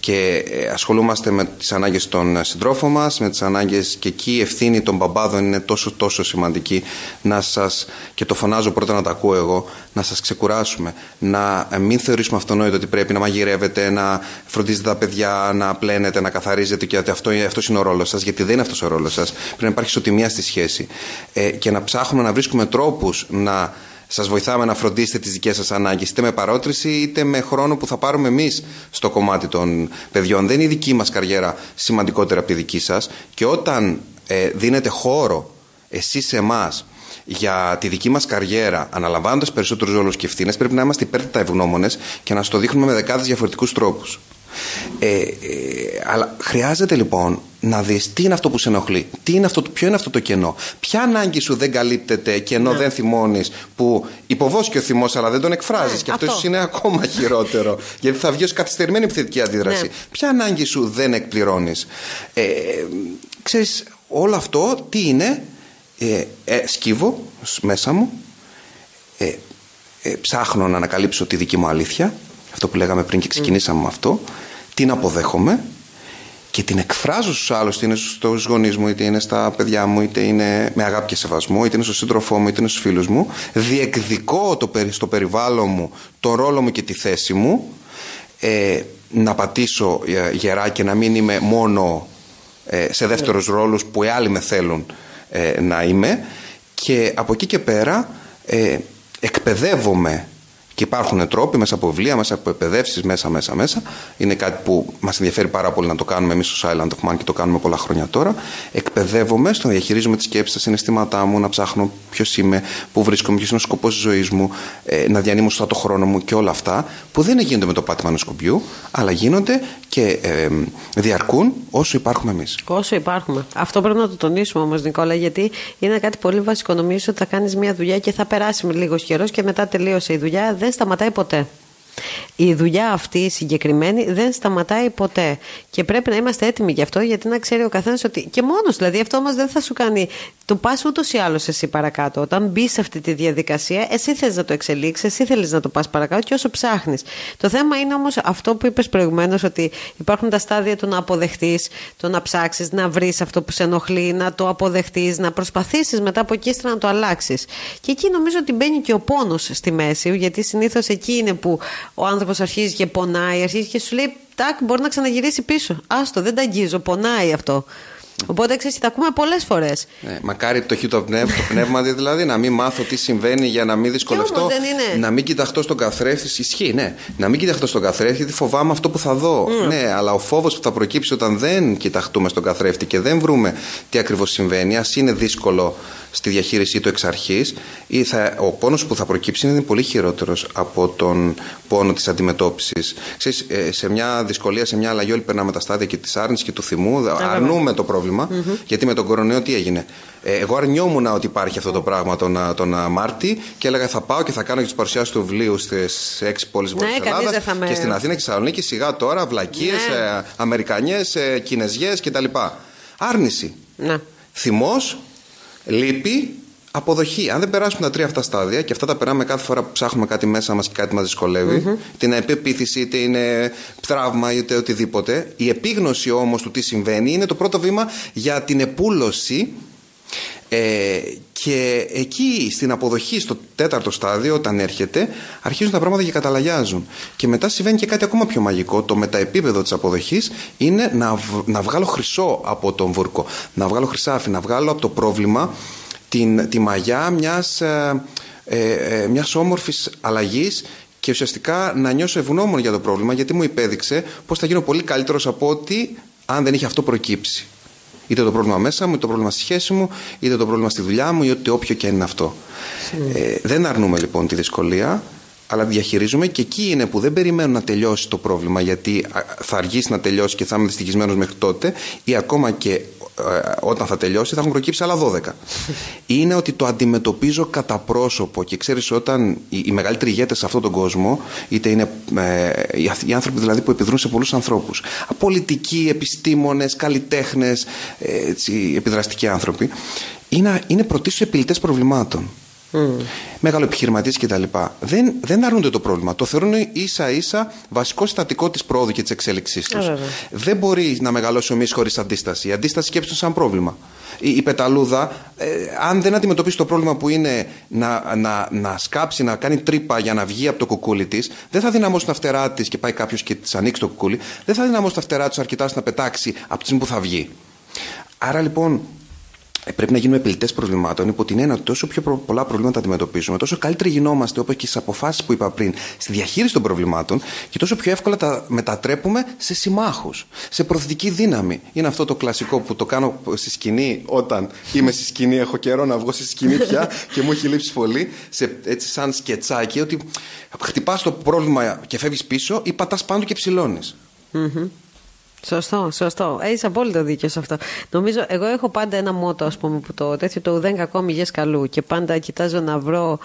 και ε, ασχολούμαστε με τις ανάγκες των συντρόφων μας, με τις ανάγκες και εκεί η ευθύνη των μπαμπάδων είναι τόσο τόσο σημαντική. Να σας, και το φωνάζω πρώτα να τα ακούω εγώ, να σας ξεκουράσουμε, να μην θεωρήσουμε αυτονόητο ότι πρέπει να μαγειρεύετε, να φροντίζετε τα παιδιά, να πλένετε, να καθαρίζετε και ότι αυτό, αυτός είναι ο ρόλος σας, γιατί δεν είναι αυτός ο ρόλος σας. Πρέπει να υπάρχει ισοτιμία στη σχέση. Ε, και να ψάχνουμε να βρίσκουμε τρόπους να Σας βοηθάμε να φροντίσετε τις δικές σας ανάγκες, είτε με παρότριση είτε με χρόνο που θα πάρουμε εμείς στο κομμάτι των παιδιών. Δεν είναι η δική μας καριέρα σημαντικότερη από τη δική σας. Και όταν ε, δίνετε χώρο εσείς σε εμάς για τη δική μας καριέρα, αναλαμβάνοντας περισσότερους ρόλους και ευθύνες, πρέπει να είμαστε υπέρτατα ευγνώμονες και να στο δείχνουμε με δεκάδες διαφορετικούς τρόπους. Ε, ε, αλλά χρειάζεται λοιπόν να δεις τι είναι αυτό που σε ενοχλεί, τι είναι αυτό, ποιο είναι αυτό το κενό, ποια ανάγκη σου δεν καλύπτεται και ενώ ναι. δεν θυμώνεις, που υποβόσκει ο θυμός αλλά δεν τον εκφράζεις. Ναι, και αυτό, αυτό είναι ακόμα χειρότερο, [LAUGHS] γιατί θα βγει ως καθυστερημένη επιθετική αντίδραση. Ναι. Ποια ανάγκη σου δεν εκπληρώνεις. Ε, ξέρεις, όλο αυτό τι είναι, ε, ε, σκύβω μέσα μου, ε, ε, ψάχνω να ανακαλύψω τη δική μου αλήθεια, αυτό που λέγαμε πριν και ξεκινήσαμε με αυτό, την αποδέχομαι και την εκφράζω στους άλλους, είτε είναι στους γονείς μου, είτε είναι στα παιδιά μου, είτε είναι με αγάπη και σεβασμό, είτε είναι στον σύντροφό μου, είτε είναι στους φίλους μου. Διεκδικώ το, στο περιβάλλον μου το ρόλο μου και τη θέση μου, ε, να πατήσω ε, γερά και να μην είμαι μόνο ε, σε δεύτερους ρόλους που οι άλλοι με θέλουν ε, να είμαι και από εκεί και πέρα ε, εκπαιδεύομαι και υπάρχουν τρόποι μέσα από βιβλία, μέσα από εκπαιδεύσεις, μέσα, μέσα, μέσα. Είναι κάτι που μας ενδιαφέρει πάρα πολύ να το κάνουμε εμείς στο Silent of Man και το κάνουμε πολλά χρόνια τώρα. Εκπαιδεύομαι στο να διαχειρίζομαι τις σκέψεις, τα συναισθήματά μου, να ψάχνω ποιος είμαι, πού βρίσκομαι, ποιος είναι ο σκοπός της ζωής μου, ε, να διανύμω σωστά το χρόνο μου και όλα αυτά που δεν γίνονται με το πάτημα ενό σκοπιού, αλλά γίνονται και ε, διαρκούν όσο υπάρχουμε εμείς. Όσο υπάρχουμε. Αυτό πρέπει να το τονίσουμε όμως, Νικόλα, γιατί είναι κάτι πολύ βασικό. Νομίζω ότι θα κάνεις μια δουλειά και θα περάσει λίγος καιρός και μετά τελείωσε η δουλειά δεν σταματάει ποτέ. Η δουλειά αυτή η συγκεκριμένη δεν σταματάει ποτέ. Και πρέπει να είμαστε έτοιμοι γι' αυτό, γιατί να ξέρει ο καθένας ότι. και μόνος δηλαδή, αυτό όμως δεν θα σου κάνει. Το πας ούτως ή άλλως εσύ παρακάτω. Όταν μπει σε αυτή τη διαδικασία, εσύ θες να το εξελίξεις, εσύ θέλεις να το πας παρακάτω και όσο ψάχνεις. Το θέμα είναι όμως αυτό που είπες προηγουμένως, ότι υπάρχουν τα στάδια του να αποδεχτείς, το να ψάξεις, να βρεις αυτό που σε ενοχλεί, να το αποδεχτείς, να προσπαθήσεις μετά από εκεί να το αλλάξεις. Και εκεί νομίζω ότι μπαίνει και ο πόνος στη μέση, γιατί συνήθως εκεί είναι που ο άνθρωπος αρχίζει και πονάει, αρχίζει και σου λέει Τάκ, μπορεί να ξαναγυρίσει πίσω. Άστο, δεν τα αγγίζω, πονάει αυτό. Οπότε ξέρεις, τα ακούμε πολλές φορές. Ναι, μακάρι το το πνεύμα, το πνεύμα δηλαδή να μην μάθω τι συμβαίνει για να μην δυσκολευτώ. Να μην κοιταχτώ στον καθρέφτη. Ισχύει, ναι. Να μην κοιταχτώ στον καθρέφτη γιατί φοβάμαι αυτό που θα δω. Mm. Ναι, αλλά ο φόβος που θα προκύψει όταν δεν κοιταχτούμε στον καθρέφτη και δεν βρούμε τι ακριβώς συμβαίνει, ας είναι δύσκολο στη διαχείρισή του εξ αρχής, ο πόνος που θα προκύψει είναι πολύ χειρότερος από τον πόνο της αντιμετώπισης. Ε, σε μια δυσκολία, σε μια αλλαγή, όλοι περνάμε τα στάδια και της άρνησης και του θυμού. Αρνούμε το πρόβλημα, γιατί με τον κορονοϊό τι έγινε. Ε, εγώ αρνιόμουν ότι υπάρχει αυτό το πράγμα τον, τον Μάρτι και έλεγα θα πάω και θα κάνω και τις παρουσιάσεις του βιβλίου στις έξι πόλεις ναι, Ελλάδας και στην Αθήνα και στη Θεσσαλονίκη. Σιγά τώρα βλακίες, ναι. ε, Αμερικανιές, ε, Κινεζιέ κτλ. Άρνηση. Ναι. Θυμός, λύπη, Αποδοχή. Αν δεν περάσουμε τα τρία αυτά στάδια και αυτά τα περάμε κάθε φορά που ψάχνουμε κάτι μέσα μας και κάτι μας δυσκολεύει, mm-hmm. είτε είναι επίθεση, είτε είναι τραύμα, είτε οτιδήποτε. Η επίγνωση όμως του τι συμβαίνει είναι το πρώτο βήμα για την επούλωση ε, και εκεί στην αποδοχή, στο τέταρτο στάδιο, όταν έρχεται, αρχίζουν τα πράγματα και καταλαγιάζουν. Και μετά συμβαίνει και κάτι ακόμα πιο μαγικό. Το μεταεπίπεδο της αποδοχής είναι να, να βγάλω χρυσό από τον βούρκο. Να βγάλω χρυσάφι, να βγάλω από το πρόβλημα την, τη μαγιά μιας, ε, ε, ε μιας όμορφης αλλαγής και ουσιαστικά να νιώσω ευγνώμων για το πρόβλημα γιατί μου υπέδειξε πως θα γίνω πολύ καλύτερος από ότι αν δεν είχε αυτό προκύψει. Είτε το πρόβλημα μέσα μου, είτε το πρόβλημα στη σχέση μου, είτε το πρόβλημα στη δουλειά μου, είτε όποιο και είναι αυτό. Ε, δεν αρνούμε λοιπόν τη δυσκολία, αλλά διαχειρίζουμε και εκεί είναι που δεν περιμένω να τελειώσει το πρόβλημα γιατί θα αργήσει να τελειώσει και θα είμαι δυστυχισμένος μέχρι τότε ή ακόμα και ε, όταν θα τελειώσει θα έχουν προκύψει άλλα 12. είναι ότι το αντιμετωπίζω κατά πρόσωπο και ξέρεις όταν οι, οι μεγαλύτεροι ηγέτες σε αυτόν τον κόσμο είτε είναι ε, οι, άνθρωποι δηλαδή που επιδρούν σε πολλούς ανθρώπους πολιτικοί, επιστήμονες, καλλιτέχνες έτσι, επιδραστικοί άνθρωποι είναι, είναι πρωτίστως επιλητές προβλημάτων mm. μεγάλο επιχειρηματίε κτλ. Δεν, δεν αρνούνται το πρόβλημα. Το θεωρούν ίσα ίσα βασικό συστατικό της πρόοδου και της εξέλιξής τους. δεν μπορεί να μεγαλώσει ο μης χωρίς αντίσταση. Η αντίσταση σκέψη σαν πρόβλημα. Η, η πεταλούδα, ε, αν δεν αντιμετωπίσει το πρόβλημα που είναι να, να, να σκάψει, να κάνει τρύπα για να βγει από το κουκούλι της, δεν θα δυναμώσει τα φτερά της και πάει κάποιος και της ανοίξει το κουκούλι, δεν θα δυναμώσει τα φτερά τη αρκετά να πετάξει από τη στιγμή που θα βγει. Άρα λοιπόν ε, πρέπει να γίνουμε επιλητές προβλημάτων υπό την έννοια ότι τόσο πιο πολλά προβλήματα αντιμετωπίζουμε, τόσο καλύτεροι γινόμαστε όπως και στις αποφάσεις που είπα πριν, στη διαχείριση των προβλημάτων και τόσο πιο εύκολα τα μετατρέπουμε σε συμμάχους, σε προθετική δύναμη. Είναι αυτό το κλασικό που το κάνω στη σκηνή όταν είμαι στη σκηνή, έχω καιρό να βγω στη σκηνή πια [LAUGHS] και μου έχει λείψει πολύ, σε, έτσι σαν σκετσάκι, ότι χτυπάς το πρόβλημα και φεύγεις πίσω ή πατάς πάνω και ψηλώνεις. Σωστό, σωστό. Έχεις απόλυτο δίκιο σε αυτό. Νομίζω, εγώ έχω πάντα ένα μότο, ας πούμε, που το τέτοιο το ουδέν κακό μηγέ καλού. Και πάντα κοιτάζω να βρω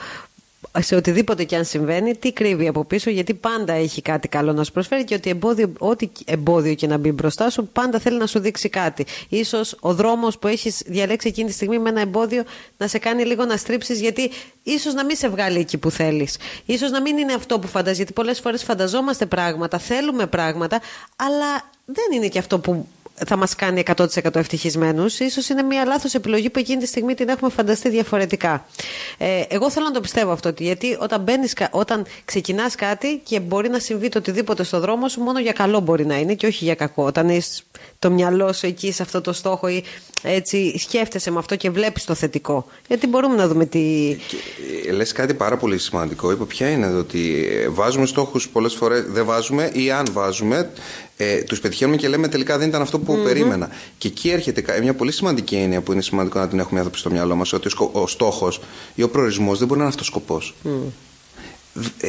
σε οτιδήποτε και αν συμβαίνει, τι κρύβει από πίσω, γιατί πάντα έχει κάτι καλό να σου προσφέρει και ότι εμπόδιο, ό,τι εμπόδιο και να μπει μπροστά σου, πάντα θέλει να σου δείξει κάτι. Ίσως ο δρόμος που έχεις διαλέξει εκείνη τη στιγμή με ένα εμπόδιο να σε κάνει λίγο να στρίψεις, γιατί ίσως να μην σε βγάλει εκεί που θέλεις. Ίσως να μην είναι αυτό που φανταζείς, γιατί πολλές φορές φανταζόμαστε πράγματα, θέλουμε πράγματα, αλλά δεν είναι και αυτό που θα μας κάνει 100% ευτυχισμένους. σω είναι μια λάθος επιλογή που εκείνη τη στιγμή την έχουμε φανταστεί διαφορετικά. Ε, εγώ θέλω να το πιστεύω αυτό, γιατί όταν, μπαίνεις, όταν ξεκινάς κάτι και μπορεί να συμβεί το οτιδήποτε στο δρόμο σου, μόνο για καλό μπορεί να είναι και όχι για κακό. Όταν έχεις το μυαλό σου εκεί σε αυτό το στόχο ή έτσι σκέφτεσαι με αυτό και βλέπεις το θετικό. Γιατί μπορούμε να δούμε τι. Ε, Λες κάτι πάρα πολύ σημαντικό. Είπα ποια είναι ότι ε, βάζουμε στόχους πολλές φορές, δεν βάζουμε ή αν βάζουμε, ε, τους πετυχαίνουμε και λέμε τελικά δεν ήταν αυτό που mm-hmm. περίμενα. Και εκεί έρχεται μια πολύ σημαντική έννοια που είναι σημαντικό να την έχουμε άνθρωποι στο μυαλό μας, ότι ο στόχος ή ο προορισμός δεν μπορεί να είναι αυτός ο σκοπός. Mm. Ε,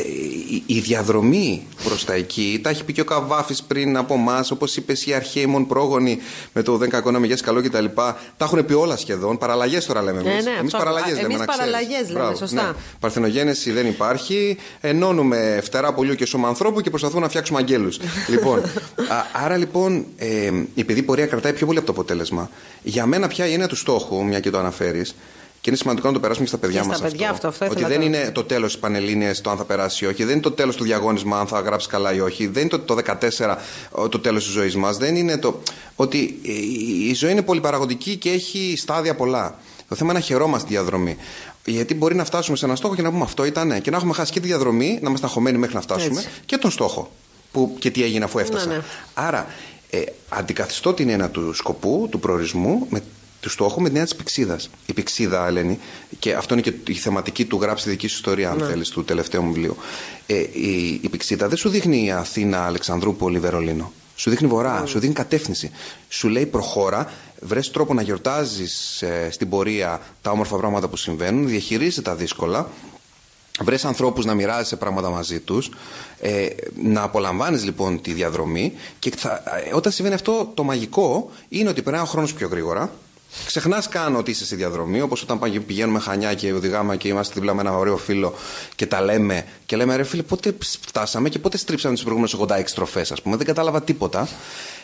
η διαδρομή προς τα εκεί, τα έχει πει και ο Καβάφης πριν από εμάς, όπως είπες οι αρχαίοι mon πρόγονοι με το Δεν κακό να μεγέθει καλό κτλ. Τα, τα έχουν πει όλα σχεδόν. Παραλλαγές τώρα λέμε εμείς. Ναι, ναι, εμεί παραλλαγές λέμε. Εμείς παραλλαγές λέμε, σωστά. Ναι. Παρθενογένεση δεν υπάρχει. Ενώνουμε φτερά πουλιού και σώμα ανθρώπου και προσπαθούμε να φτιάξουμε αγγέλους. [LAUGHS] λοιπόν, α, άρα λοιπόν, ε, επειδή η πορεία κρατάει πιο πολύ από το αποτέλεσμα, για μένα πια είναι του στόχου, μια και το αναφέρεις, και είναι σημαντικό να το περάσουμε και στα παιδιά μας. αυτό. αυτό, αυτό ότι δεν είναι το τέλος της Πανελλήνιας το αν θα περάσει ή όχι. Δεν είναι το τέλος του διαγώνισμα αν θα γράψει καλά ή όχι. Δεν είναι το, το 14 το τέλος της ζωής μας. Δεν είναι το. Ότι η ζωή είναι πολυπαραγωγική και έχει στάδια πολλά. Το θέμα είναι να χαιρόμαστε τη διαδρομή. Γιατί μπορεί να φτάσουμε σε ένα στόχο και να πούμε αυτό ήταν και να έχουμε χάσει και τη διαδρομή, να είμαστε αγχωμένοι μέχρι να φτάσουμε Έτσι. και τον στόχο. Που, και τι έγινε αφού έφτασα. Ναι, ναι. Άρα, ε, αντικαθιστώ την ένα του σκοπού, του προορισμού, με του στόχου με την έννοια της πηξίδας. Η πηξίδα, Ελένη, και αυτό είναι και η θεματική του γράψη τη δική σου ιστορία, αν ναι. θέλεις, του τελευταίου μου βιβλίου. Ε, η, η πηξίδα δεν σου δείχνει Αθήνα, Αλεξανδρούπολη, Βερολίνο. Σου δείχνει βορρά, ναι. σου δείχνει κατεύθυνση. Σου λέει προχώρα, βρες τρόπο να γιορτάζεις ε, στην πορεία τα όμορφα πράγματα που συμβαίνουν, διαχειρίζεσαι τα δύσκολα, βρες ανθρώπους να μοιράζεσαι πράγματα μαζί τους, ε, να απολαμβάνεις λοιπόν τη διαδρομή και θα, ε, όταν συμβαίνει αυτό, το μαγικό είναι ότι περνάει ο χρόνος πιο γρήγορα. Ξεχνάς καν ότι είσαι στη διαδρομή, όπως όταν πηγαίνουμε χανιά και οδηγάμε και είμαστε δίπλα με ένα ωραίο φίλο και τα λέμε. Και λέμε, ρε φίλε, πότε φτάσαμε και πότε στρίψαμε τι προηγούμενε 86 στροφέ, ας πούμε. Δεν κατάλαβα τίποτα.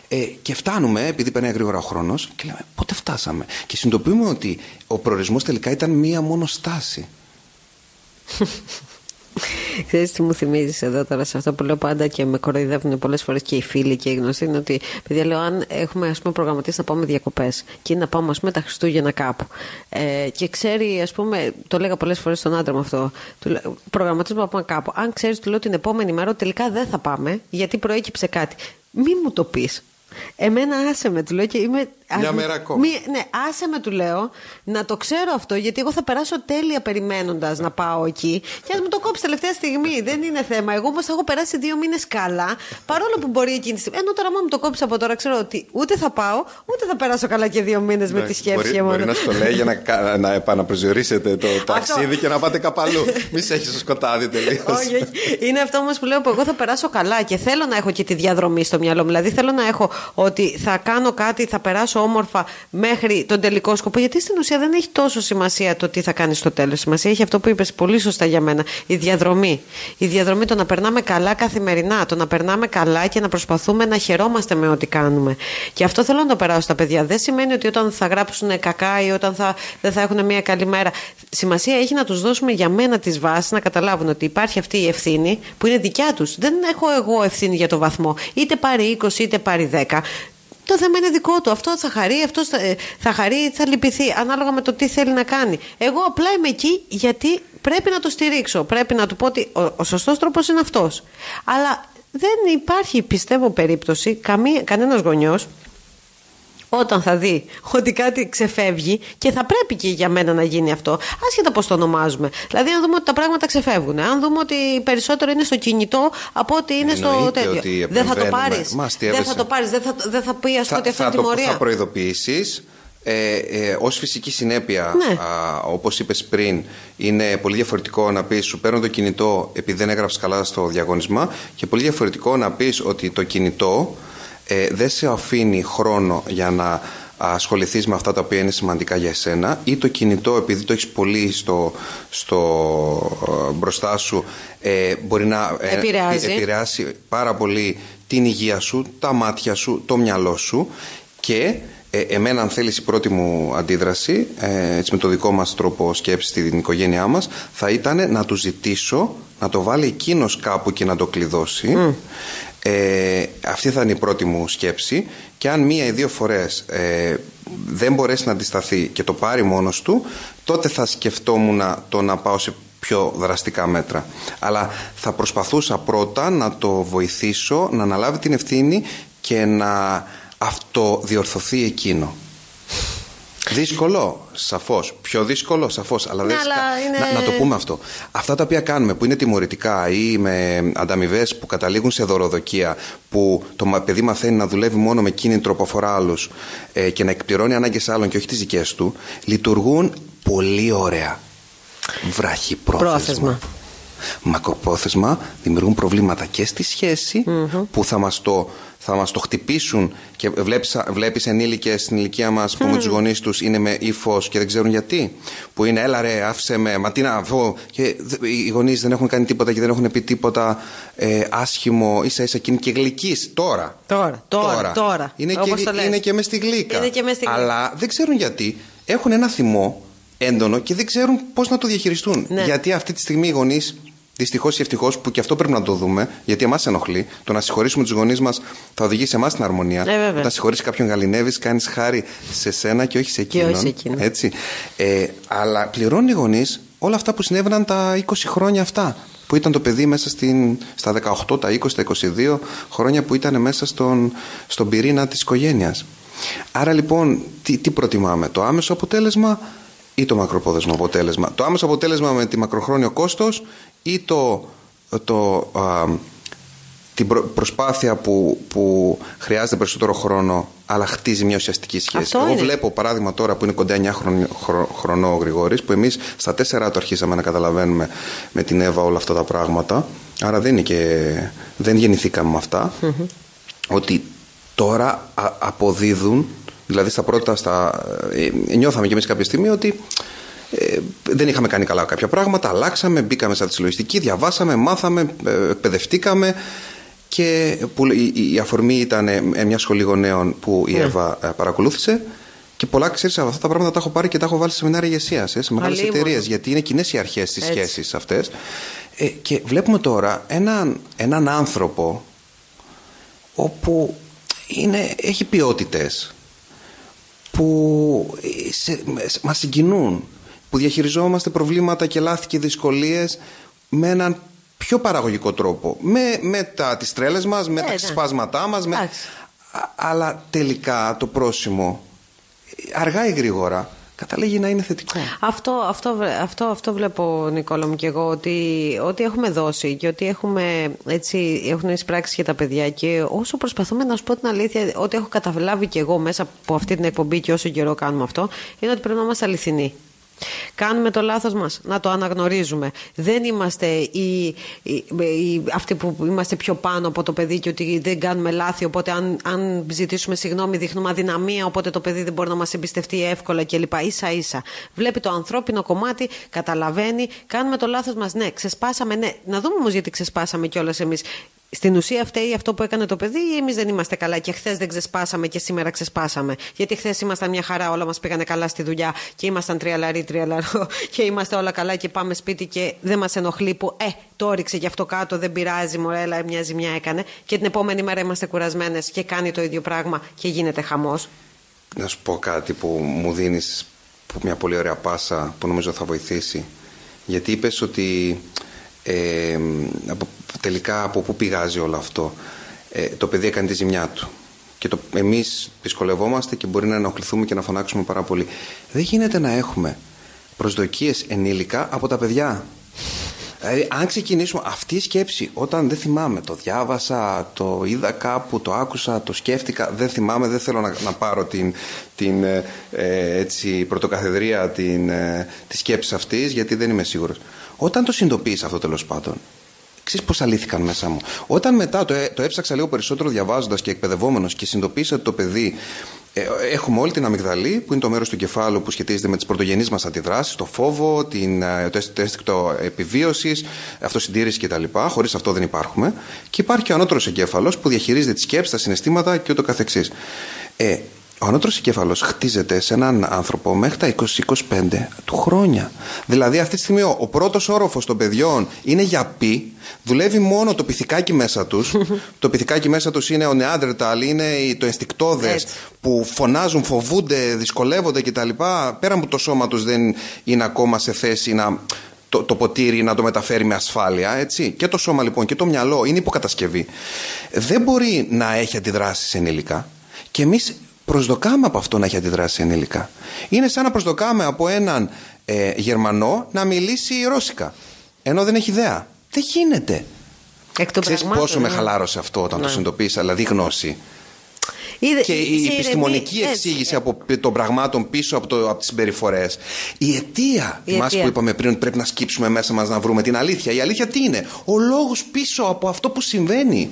Ε, και φτάνουμε, επειδή περνάει γρήγορα ο χρόνος, και λέμε πότε φτάσαμε; Και συνειδητοποιούμε ότι ο προορισμός τελικά ήταν μία μόνο στάση. [LAUGHS] Ξέρεις τι μου θυμίζεις εδώ τώρα σε αυτό που λέω πάντα και με κοροϊδεύουν πολλές φορές και οι φίλοι και οι γνωστοί είναι ότι παιδιά λέω αν έχουμε ας πούμε προγραμματίσει να πάμε διακοπές και είναι να πάμε ας πούμε τα Χριστούγεννα κάπου ε, και ξέρει ας πούμε το λέγα πολλές φορές στον άντρα μου αυτό προγραμματίζουμε να πάμε κάπου αν ξέρεις του λέω την επόμενη μέρα ότι τελικά δεν θα πάμε γιατί προέκυψε κάτι μη μου το πεις. Εμένα άσε με, του λέω και είμαι. Μια μέρα ακόμα. ναι, άσε με, του λέω, να το ξέρω αυτό, γιατί εγώ θα περάσω τέλεια περιμένοντας να πάω εκεί. Και ας μου το κόψεις τελευταία στιγμή. Δεν είναι θέμα. Εγώ όμως έχω περάσει δύο μήνες καλά, παρόλο που μπορεί εκείνη τη στιγμή. Ενώ τώρα, μου το κόψεις από τώρα, ξέρω ότι ούτε θα πάω, ούτε θα περάσω καλά και δύο μήνες με τη σκέψη μπορεί, και μόνο. Μπορεί να σου το λέει για να, να επαναπροσδιορίσετε το ταξίδι και να πάτε κάπου αλλού. Μη σε έχεις στο σκοτάδι τελείως. όχι, Είναι αυτό όμως που λέω που εγώ θα περάσω καλά και θέλω να έχω και τη διαδρομή στο μυαλό μου. Δηλαδή θέλω να έχω ότι θα κάνω κάτι, θα περάσω όμορφα μέχρι τον τελικό σκοπό. Γιατί στην ουσία δεν έχει τόσο σημασία το τι θα κάνεις στο τέλος. Σημασία έχει αυτό που είπες πολύ σωστά για μένα. Η διαδρομή. Η διαδρομή, το να περνάμε καλά καθημερινά, το να περνάμε καλά και να προσπαθούμε να χαιρόμαστε με ό,τι κάνουμε. Και αυτό θέλω να το περάσω στα παιδιά. Δεν σημαίνει ότι όταν θα γράψουν κακά ή όταν θα, δεν θα έχουν μια καλή μέρα. Σημασία έχει να τους δώσουμε για μένα τις βάσεις, να καταλάβουν ότι υπάρχει αυτή η ευθύνη που είναι δικιά τους. Δεν έχω εγώ ευθύνη για το βαθμό. Είτε πάρει 20 είτε πάρει 10. Το θέμα είναι δικό του. Αυτό θα χαρεί, αυτό θα, ε, θα χαρεί, θα λυπηθεί, ανάλογα με το τι θέλει να κάνει. Εγώ απλά είμαι εκεί γιατί πρέπει να το στηρίξω. Πρέπει να του πω ότι ο, ο σωστός τρόπος είναι αυτός. Αλλά δεν υπάρχει, πιστεύω, περίπτωση κανένας γονιός όταν θα δει ότι κάτι ξεφεύγει και θα πρέπει και για μένα να γίνει αυτό, άσχετα πώς το ονομάζουμε. Δηλαδή, αν δούμε ότι τα πράγματα ξεφεύγουν, αν δούμε ότι περισσότερο είναι στο κινητό από ότι είναι στο τέτοιο. Δεν θα το πάρεις. Δεν θα το πάρεις, δεν θα, δεν θα πει, ας πούμε, ότι αυτή είναι τιμωρία. Θα προειδοποιήσεις. Ε, ε, ως φυσική συνέπεια ναι. α, όπως είπες πριν είναι πολύ διαφορετικό να πεις σου παίρνω το κινητό επειδή δεν έγραψες καλά στο διαγωνισμά και πολύ διαφορετικό να πεις ότι το κινητό ε, δεν σε αφήνει χρόνο για να ασχοληθείς με αυτά τα οποία είναι σημαντικά για εσένα ή το κινητό επειδή το έχεις πολύ στο, στο ε, μπροστά σου ε, μπορεί να ε, επηρεάζει. επηρεάσει πάρα πολύ την υγεία σου, τα μάτια σου, το μυαλό σου και ε, εμένα αν θέλεις η πρώτη μου αντίδραση έτσι με το δικό μας τρόπο σκέψης στην οικογένειά μας θα ήταν να του ζητήσω να το βάλει εκείνος κάπου και να το κλειδώσει ε, αυτή θα είναι η πρώτη μου σκέψη και αν μία ή δύο φορές ε, δεν μπορέσει να αντισταθεί και το πάρει μόνος του τότε θα σκεφτόμουν το να πάω σε πιο δραστικά μέτρα. Αλλά θα προσπαθούσα πρώτα να το βοηθήσω να αναλάβει την ευθύνη και να αυτοδιορθωθεί εκείνο. Δύσκολο, σαφώς. Πιο δύσκολο, σαφώς. Αλλά, ναι, αλλά να, να, το πούμε αυτό. Αυτά τα οποία κάνουμε που είναι τιμωρητικά ή με ανταμοιβές που καταλήγουν σε δωροδοκία, που το παιδί μαθαίνει να δουλεύει μόνο με κίνητρο που αφορά άλλους ε, και να εκπληρώνει ανάγκες άλλων και όχι τις δικές του, λειτουργούν πολύ ωραία. Βραχυπρόθεσμα. Πρόθεσμα. Μακροπρόθεσμα δημιουργούν προβλήματα και στη σχεση που θα μας το θα μας το χτυπήσουν και βλέπεις, βλέπεις ενήλικες στην ηλικία μας που mm. με τους γονείς τους είναι με ύφος και δεν ξέρουν γιατί. Που είναι έλα ρε άφησε με μα τι να βγω και οι γονείς δεν έχουν κάνει τίποτα και δεν έχουν πει τίποτα ε, άσχημο ίσα ίσα και είναι και γλυκής τώρα τώρα, τώρα, τώρα. Είναι, και, είναι και μες στη γλύκα. Αλλά δεν ξέρουν γιατί. Έχουν ένα θυμό έντονο και δεν ξέρουν πώς να το διαχειριστούν ναι. γιατί αυτή τη στιγμή οι γονείς Δυστυχώς ή ευτυχώς, που και αυτό πρέπει να το δούμε, γιατί εμάς ενοχλεί. Το να συγχωρήσουμε τους γονείς μας θα οδηγήσει εμάς στην αρμονία. Ε, Όταν συγχωρήσει κάποιον γαλινεύεις, κάνεις χάρη σε σένα και όχι σε εκείνον. όχι σε εκείνον. Έτσι. Ε, αλλά πληρώνουν οι γονείς όλα αυτά που συνέβαιναν τα 20 χρόνια αυτά. Που ήταν το παιδί μέσα στην, στα 18, τα 20, τα 22 χρόνια που ήταν μέσα στον, στον πυρήνα της οικογένειας. Άρα λοιπόν, τι, τι προτιμάμε, το άμεσο αποτέλεσμα ή το μακροπόδεσμο αποτέλεσμα. Το άμεσο αποτέλεσμα με τη μακροχρόνιο κόστος ή το, το, την προσπάθεια που, που χρειάζεται περισσότερο χρόνο αλλά χτίζει μια ουσιαστική σχέση. Εγώ βλέπω παράδειγμα τώρα που είναι κοντά 9 χρονό, ο Γρηγόρης που εμείς στα 4 το αρχίσαμε να καταλαβαίνουμε με την Εύα όλα αυτά τα πράγματα άρα δεν, είναι και, δεν γεννηθήκαμε με αυτα ότι τώρα αποδίδουν δηλαδή στα πρώτα στα, ε, νιώθαμε κι εμείς κάποια στιγμή ότι ε, δεν είχαμε κάνει καλά κάποια πράγματα, αλλάξαμε, μπήκαμε σαν τη συλλογιστική, διαβάσαμε, μάθαμε, ε, εκπαιδευτήκαμε και που, η, η αφορμή ήταν ε, μια σχολή γονέων που η Ναι. Εύα ε, παρακολούθησε και πολλά ξέρεις από αυτά τα πράγματα τα έχω πάρει και τα έχω βάλει σε σεμινάρια ηγεσία, σε μεγάλες Αλίμονο. εταιρείες. Γιατί είναι κοινές οι αρχές στις Έτσι. σχέσεις αυτές. Ε, και βλέπουμε τώρα έναν, έναν άνθρωπο όπου είναι, έχει ποιότητες που ε, σε, σε- μας συγκινούν που διαχειριζόμαστε προβλήματα και λάθη και δυσκολίες με έναν πιο παραγωγικό τρόπο με, με τα, τις τρέλες μας, με Ε, τα ναι. ξεσπάσματά μας με, Εντάξει. Α- αλλά τελικά το πρόσημο ε, αργά ή γρήγορα καταλήγει να είναι θετικό Αυτό, αυτό, βρε- αυτό, αυτό βλέπω, Νικόλα μου και εγώ, ότι ό,τι έχουμε δώσει και ότι έχουμε, έτσι, έχουν εισπράξει και τα παιδιά και όσο προσπαθούμε να σου πω την αλήθεια, ό,τι έχω καταλάβει και εγώ μέσα από αυτή την εκπομπή και όσο καιρό κάνουμε αυτό, είναι ότι πρέπει να είμαστε αληθινοί. Κάνουμε το λάθος μας, να το αναγνωρίζουμε. Δεν είμαστε οι, οι, οι- αυτοί που είμαστε πιο πάνω από το παιδί και ότι δεν κάνουμε λάθη, οπότε αν, αν ζητήσουμε συγγνώμη δείχνουμε αδυναμία, οπότε το παιδί δεν μπορεί να μας εμπιστευτεί εύκολα κλπ. Ίσα ίσα. Βλέπει το ανθρώπινο κομμάτι, καταλαβαίνει, κάνουμε το λάθος μας. Ναι, ξεσπάσαμε, ναι. Να δούμε όμως γιατί ξεσπάσαμε κιόλας εμείς. Στην ουσία φταίει αυτό που έκανε το παιδί ή εμείς δεν είμαστε καλά και χθες δεν ξεσπάσαμε και σήμερα ξεσπάσαμε; Γιατί χθες ήμασταν μια χαρά, όλα μας πήγανε καλά στη δουλειά και ήμασταν τριαλαροί, τριαλαρό [LAUGHS] και είμαστε όλα καλά και πάμε σπίτι και δεν μας ενοχλεί που ε, το ρίξε γι' αυτό κάτω, δεν πειράζει, μωρέλα, μια ζημιά έκανε. Και την επόμενη μέρα είμαστε κουρασμένες και κάνει το ίδιο πράγμα και γίνεται χαμός. Να σου πω κάτι που μου δίνεις που μια πολύ ωραία πάσα που νομίζω θα βοηθήσει. Γιατί είπες ότι ε, από, τελικά από πού πηγάζει όλο αυτό; Ε, το παιδί έκανε τη ζημιά του. Και το, εμείς δυσκολευόμαστε και μπορεί να ενοχληθούμε και να φωνάξουμε πάρα πολύ. Δεν γίνεται να έχουμε προσδοκίες ενήλικα από τα παιδιά. Δηλαδή, αν ξεκινήσουμε αυτή η σκέψη, όταν δεν θυμάμαι, το διάβασα, το είδα κάπου, το άκουσα, το σκέφτηκα, δεν θυμάμαι, δεν θέλω να, να πάρω την, την ε, ε, έτσι, πρωτοκαθεδρία την, ε, της σκέψης αυτής, γιατί δεν είμαι σίγουρος. Όταν το συνειδητοποίησα αυτό τέλος πάντων, Ξέρεις πώς αλήθηκαν μέσα μου. Όταν μετά το, έ- το έψαξα λίγο περισσότερο διαβάζοντας και εκπαιδευόμενος και συνειδητοποίησα ότι το παιδί ε, έχουμε όλη την αμυγδαλή που είναι το μέρος του κεφάλου που σχετίζεται με τις πρωτογενείς μας αντιδράσεις, το φόβο, την, ε, το αίσθη- το αίσθηκτο επιβίωσης, αυτοσυντήρηση κτλ. Χωρίς αυτό δεν υπάρχουμε. Και υπάρχει και ο ανώτερος εγκέφαλος που διαχειρίζεται τις σκέψεις, τα συναισθήματα και ούτω καθεξής. Ε, ο ανώτερος εγκέφαλος χτίζεται σε έναν άνθρωπο μέχρι τα 20-25 του χρόνια. Δηλαδή αυτή τη στιγμή ο, ο πρώτος όροφος των παιδιών είναι για πι, δουλεύει μόνο το πυθικάκι μέσα τους. [LAUGHS] το πυθικάκι μέσα τους είναι ο νεάντρεταλ, είναι η- το ενστικτόδες Έτσι. που φωνάζουν, φοβούνται, δυσκολεύονται κτλ. Πέραν που το σώμα τους δεν είναι ακόμα σε θέση να το, το ποτήρι να το μεταφέρει με ασφάλεια, έτσι. Και το σώμα λοιπόν και το μυαλό είναι υποκατασκευή. Δεν μπορεί να έχει αντιδράσεις ενήλικα και εμείς προσδοκάμε από αυτό να έχει αντιδράσεις ενήλικα. Είναι σαν να προσδοκάμε από έναν ε, Γερμανό να μιλήσει ρώσικα, ενώ δεν έχει ιδέα. Δεν γίνεται. Εκ των Ξέρεις πραγμάτων, πόσο με ναι. χαλάρωσε αυτό όταν το Ναι. συνειδητοποίησα, δηλαδή γνώση. Είδε- Και η σε ηρεμεί- επιστημονική έτσι. εξήγηση από πι- των πραγμάτων πίσω από, το, από τις συμπεριφορές. Η αιτία, Η θυμάσαι αιτία. που είπαμε πριν ότι πρέπει να σκύψουμε μέσα μας να βρούμε την αλήθεια. Η αλήθεια τι είναι, ο λόγος πίσω από αυτό που συμβαίνει.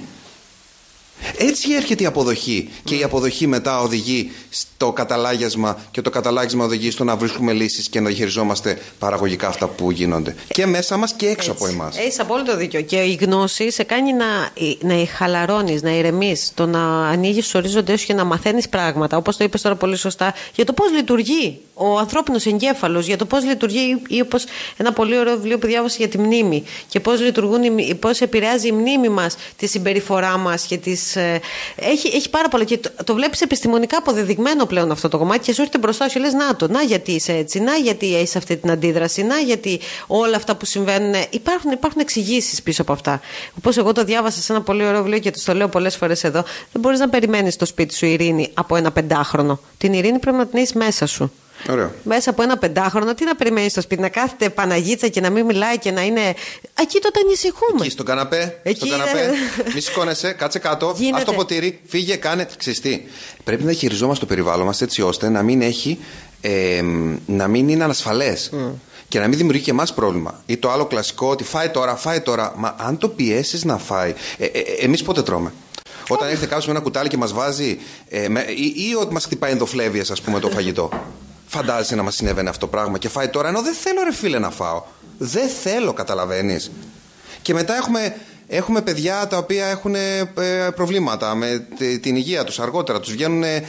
Έτσι έρχεται η αποδοχή και η αποδοχή μετά οδηγεί στο καταλάγιασμα και το καταλάγιασμα οδηγεί στο να βρίσκουμε λύσεις και να διαχειριζόμαστε παραγωγικά αυτά που γίνονται. Και μέσα μας και έξω από εμάς. Έχεις απόλυτο δίκιο. Και η γνώση σε κάνει να, να χαλαρώνεις, να ηρεμείς, το να ανοίγεις του ορίζοντέ σου και να μαθαίνεις πράγματα. Όπως το είπες τώρα πολύ σωστά, για το πώς λειτουργεί ο ανθρώπινος εγκέφαλος, για το πώς λειτουργεί ή όπως ένα πολύ ωραίο βιβλίο που διάβασα για τη μνήμη και πώς πώς επηρεάζει η μνήμη μας τη συμπεριφορά μας και τις, ε, έχει, έχει πάρα πολλά. Και το, το βλέπεις επιστημονικά αποδεδειγμένο πλέον αυτό το κομμάτι και σου έρχεται μπροστά σου και λες: Να το, να γιατί είσαι έτσι, να γιατί έχεις αυτή την αντίδραση, να γιατί όλα αυτά που συμβαίνουν. Υπάρχουν, υπάρχουν εξηγήσεις πίσω από αυτά. Όπως εγώ το διάβασα σε ένα πολύ ωραίο βιβλίο και το λέω πολλές φορές εδώ. Δεν μπορείς να περιμένεις στο σπίτι σου ειρήνη από ένα πεντάχρονο. Την ειρήνη πρέπει να την έχεις μέσα σου. Ωραίο. Μέσα από ένα πεντάχρονο, τι να περιμένεις στο σπίτι, να κάθεται Παναγίτσα και να μην μιλάει και να είναι. Εκεί τότε ανησυχούμε. Εκεί στον καναπέ, Εκεί στον καναπέ. είναι. Μη σηκώνεσαι, κάτσε κάτω. Γίνεται. Α το ποτήρι, φύγε, κάνε. Ξυστή. Πρέπει να χειριζόμαστε το περιβάλλον μας έτσι ώστε να μην έχει. Ε, να μην είναι ανασφαλές. Και να μην δημιουργεί και εμάς πρόβλημα. Ή το άλλο κλασικό ότι φάει τώρα, φάει τώρα. Μα αν το πιέσεις να φάει. Ε, ε, Εμείς πότε τρώμε; Όταν έρχεται κάποιος με ένα κουτάλι και μας βάζει. Ε, με, ή, ή ότι μας χτυπάει ενδοφλέβεια, ας πούμε, το φαγητό. Φαντάζεσαι να μας συνέβαινε αυτό το πράγμα και φάει τώρα, ενώ δεν θέλω ρε φίλε να φάω. Δεν θέλω, καταλαβαίνεις. Και μετά έχουμε Έχουμε παιδιά τα οποία έχουν ε, προβλήματα με την υγεία τους αργότερα. Τους βγαίνουν, ε,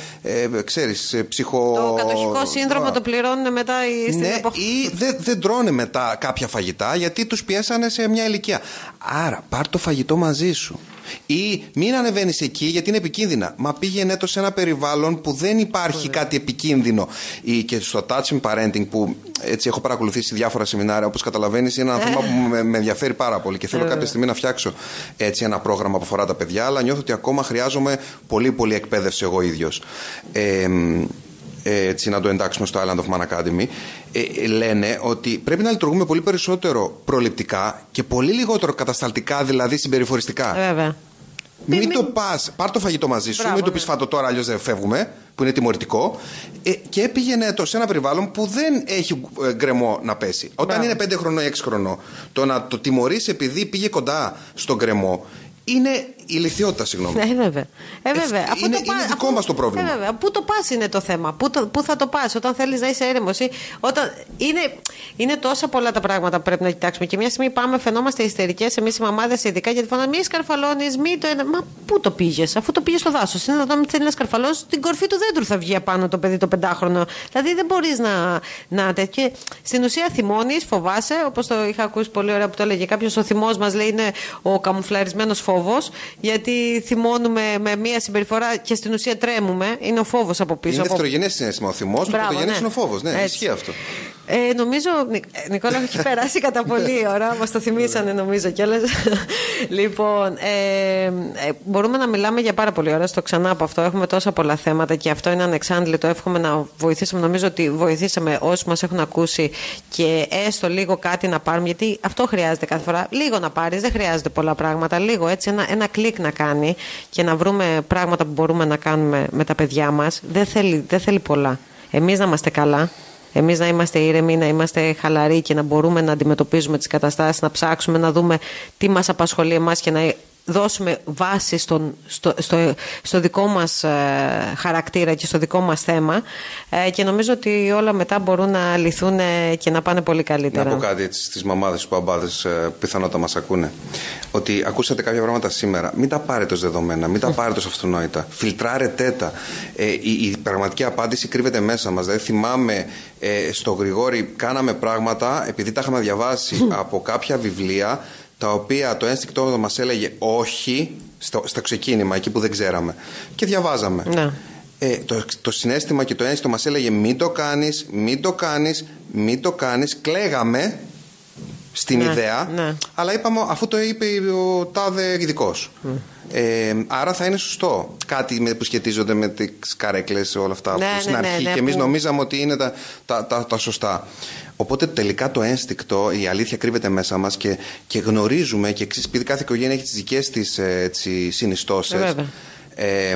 ξέρεις, ψυχο... Το κατοχικό σύνδρομο το πληρώνουν μετά στην ναι, ή δεν, δεν τρώνε μετά κάποια φαγητά γιατί τους πιέσανε σε μια ηλικία. Άρα πάρ το φαγητό μαζί σου. Ή μην ανεβαίνεις εκεί γιατί είναι επικίνδυνα. Μα πήγαινε το σε ένα περιβάλλον που δεν υπάρχει κάτι επικίνδυνο. Ή και στο touching parenting που έτσι έχω παρακολουθήσει διάφορα σεμινάρια, όπως καταλαβαίνεις, είναι ένα θέμα που με, με ενδιαφέρει πάρα πολύ και θέλω κάποια στιγμή να φτιάξω έτσι ένα πρόγραμμα που αφορά τα παιδιά, αλλά νιώθω ότι ακόμα χρειάζομαι πολύ πολύ εκπαίδευση εγώ ίδιος. Ε, έτσι να το εντάξουμε στο Island of Man Academy, ε, λένε ότι πρέπει να λειτουργούμε πολύ περισσότερο προληπτικά και πολύ λιγότερο κατασταλτικά, δηλαδή συμπεριφοριστικά. Βέβαια. Μην, μην, το πας, πάρ το φαγητό μαζί σου, μην το πεις ναι. φάτο τώρα, αλλιώς δεν φεύγουμε, που είναι τιμωρητικό. Ε, και πήγαινε το σε ένα περιβάλλον που δεν έχει ε, γκρεμό να πέσει. Όταν είναι 5 χρονών ή 6 χρονών, το να το τιμωρείς επειδή πήγε κοντά στον γκρεμό είναι η λυθιότητα, συγγνώμη. Ναι, βέβαια. Ε, βέβαια. Αφού είναι, το είναι δικό μας το πρόβλημα. Ε, βέβαια. Πού το πας είναι το θέμα. Πού, το, πού θα το πας όταν θέλεις να είσαι έρημος. Όταν... Είναι, είναι τόσα πολλά τα πράγματα που πρέπει να κοιτάξουμε. Και μια στιγμή πάμε, φαινόμαστε ιστερικές εμείς οι μαμάδες, ειδικά γιατί φωνάμε μη σκαρφαλώνεις, μη το ένα. Μα πού το πήγες, αφού το πήγες στο δάσος. Είναι εδώ, θέλεις να σκαρφαλώσεις, την κορφή του δέντρου θα βγει απάνω το παιδί το πεντάχρονο. Δηλαδή δεν μπορείς να. να και στην ουσία θυμώνεις, φοβάσαι, όπως το είχα ακούσει πολύ ωραία που το έλεγε κάποιος, ο θυμός μας λέει είναι ο καμουφλαρισμένος φόβος γιατί θυμώνουμε με μία συμπεριφορά και στην ουσία τρέμουμε. Είναι ο φόβος από πίσω. Είναι δευτερογενέ συνέστημα ο θυμός, το πρωτογενές ναι. είναι ο φόβος. Ναι, ισχύει αυτό. Ε, νομίζω, ε, Νικόλα, έχει περάσει κατά πολύ ώρα. Μας το θυμήσανε, νομίζω κιόλας. λοιπόν, ε, ε, μπορούμε να μιλάμε για πάρα πολύ ώρα. Στο ξανά από αυτό. Έχουμε τόσα πολλά θέματα και αυτό είναι ανεξάντλητο. Εύχομαι να βοηθήσουμε. Νομίζω ότι βοηθήσαμε όσους μας έχουν ακούσει και έστω λίγο κάτι να πάρουμε. Γιατί αυτό χρειάζεται κάθε φορά. Λίγο να πάρεις, δεν χρειάζεται πολλά πράγματα. Λίγο έτσι, ένα, ένα κλικ να κάνει και να βρούμε πράγματα που μπορούμε να κάνουμε με τα παιδιά μας. Δεν θέλει, δεν θέλει πολλά. Εμείς να είμαστε καλά, εμείς να είμαστε ήρεμοι, να είμαστε χαλαροί και να μπορούμε να αντιμετωπίζουμε τις καταστάσεις, να ψάξουμε να δούμε τι μας απασχολεί εμάς και να δώσουμε βάση στον, στο, στο, στο δικό μας ε, χαρακτήρα και στο δικό μας θέμα ε, και νομίζω ότι όλα μετά μπορούν να λυθούν και να πάνε πολύ καλύτερα. Να πω κάτι έτσι στις μαμάδες, στους παμπάδες ε, πιθανότατα μας ακούνε. Ότι ακούσατε κάποια πράγματα σήμερα. Μην τα πάρετε ως δεδομένα, μην τα πάρετε ως αυτονόητα. Φιλτράρετε τα ε, η, η, πραγματική απάντηση κρύβεται μέσα μας. Δηλαδή θυμάμαι ε, στο Γρηγόρη κάναμε πράγματα επειδή τα είχαμε διαβάσει από κάποια βιβλία τα οποία το ένστικτό μας έλεγε όχι στο, στο ξεκίνημα, εκεί που δεν ξέραμε. Και διαβάζαμε. Ναι. Ε, το, το συνέστημα και το ένστικτο μας έλεγε μην το κάνεις, μην το κάνεις, μην το κάνεις. Κλαίγαμε στην ναι, ιδέα, ναι. αλλά είπαμε αφού το είπε ο τάδε ειδικός. Ε, άρα θα είναι σωστό. Κάτι που σχετίζονται με τις καρέκλες, όλα αυτά ναι, που στην ναι, αρχή ναι, και εμείς που... νομίζαμε ότι είναι τα, τα, τα, τα σωστά. Οπότε τελικά το ένστικτο, η αλήθεια κρύβεται μέσα μας και, και γνωρίζουμε και επειδή κάθε οικογένεια έχει τις δικές της συνιστώσεις. Ε,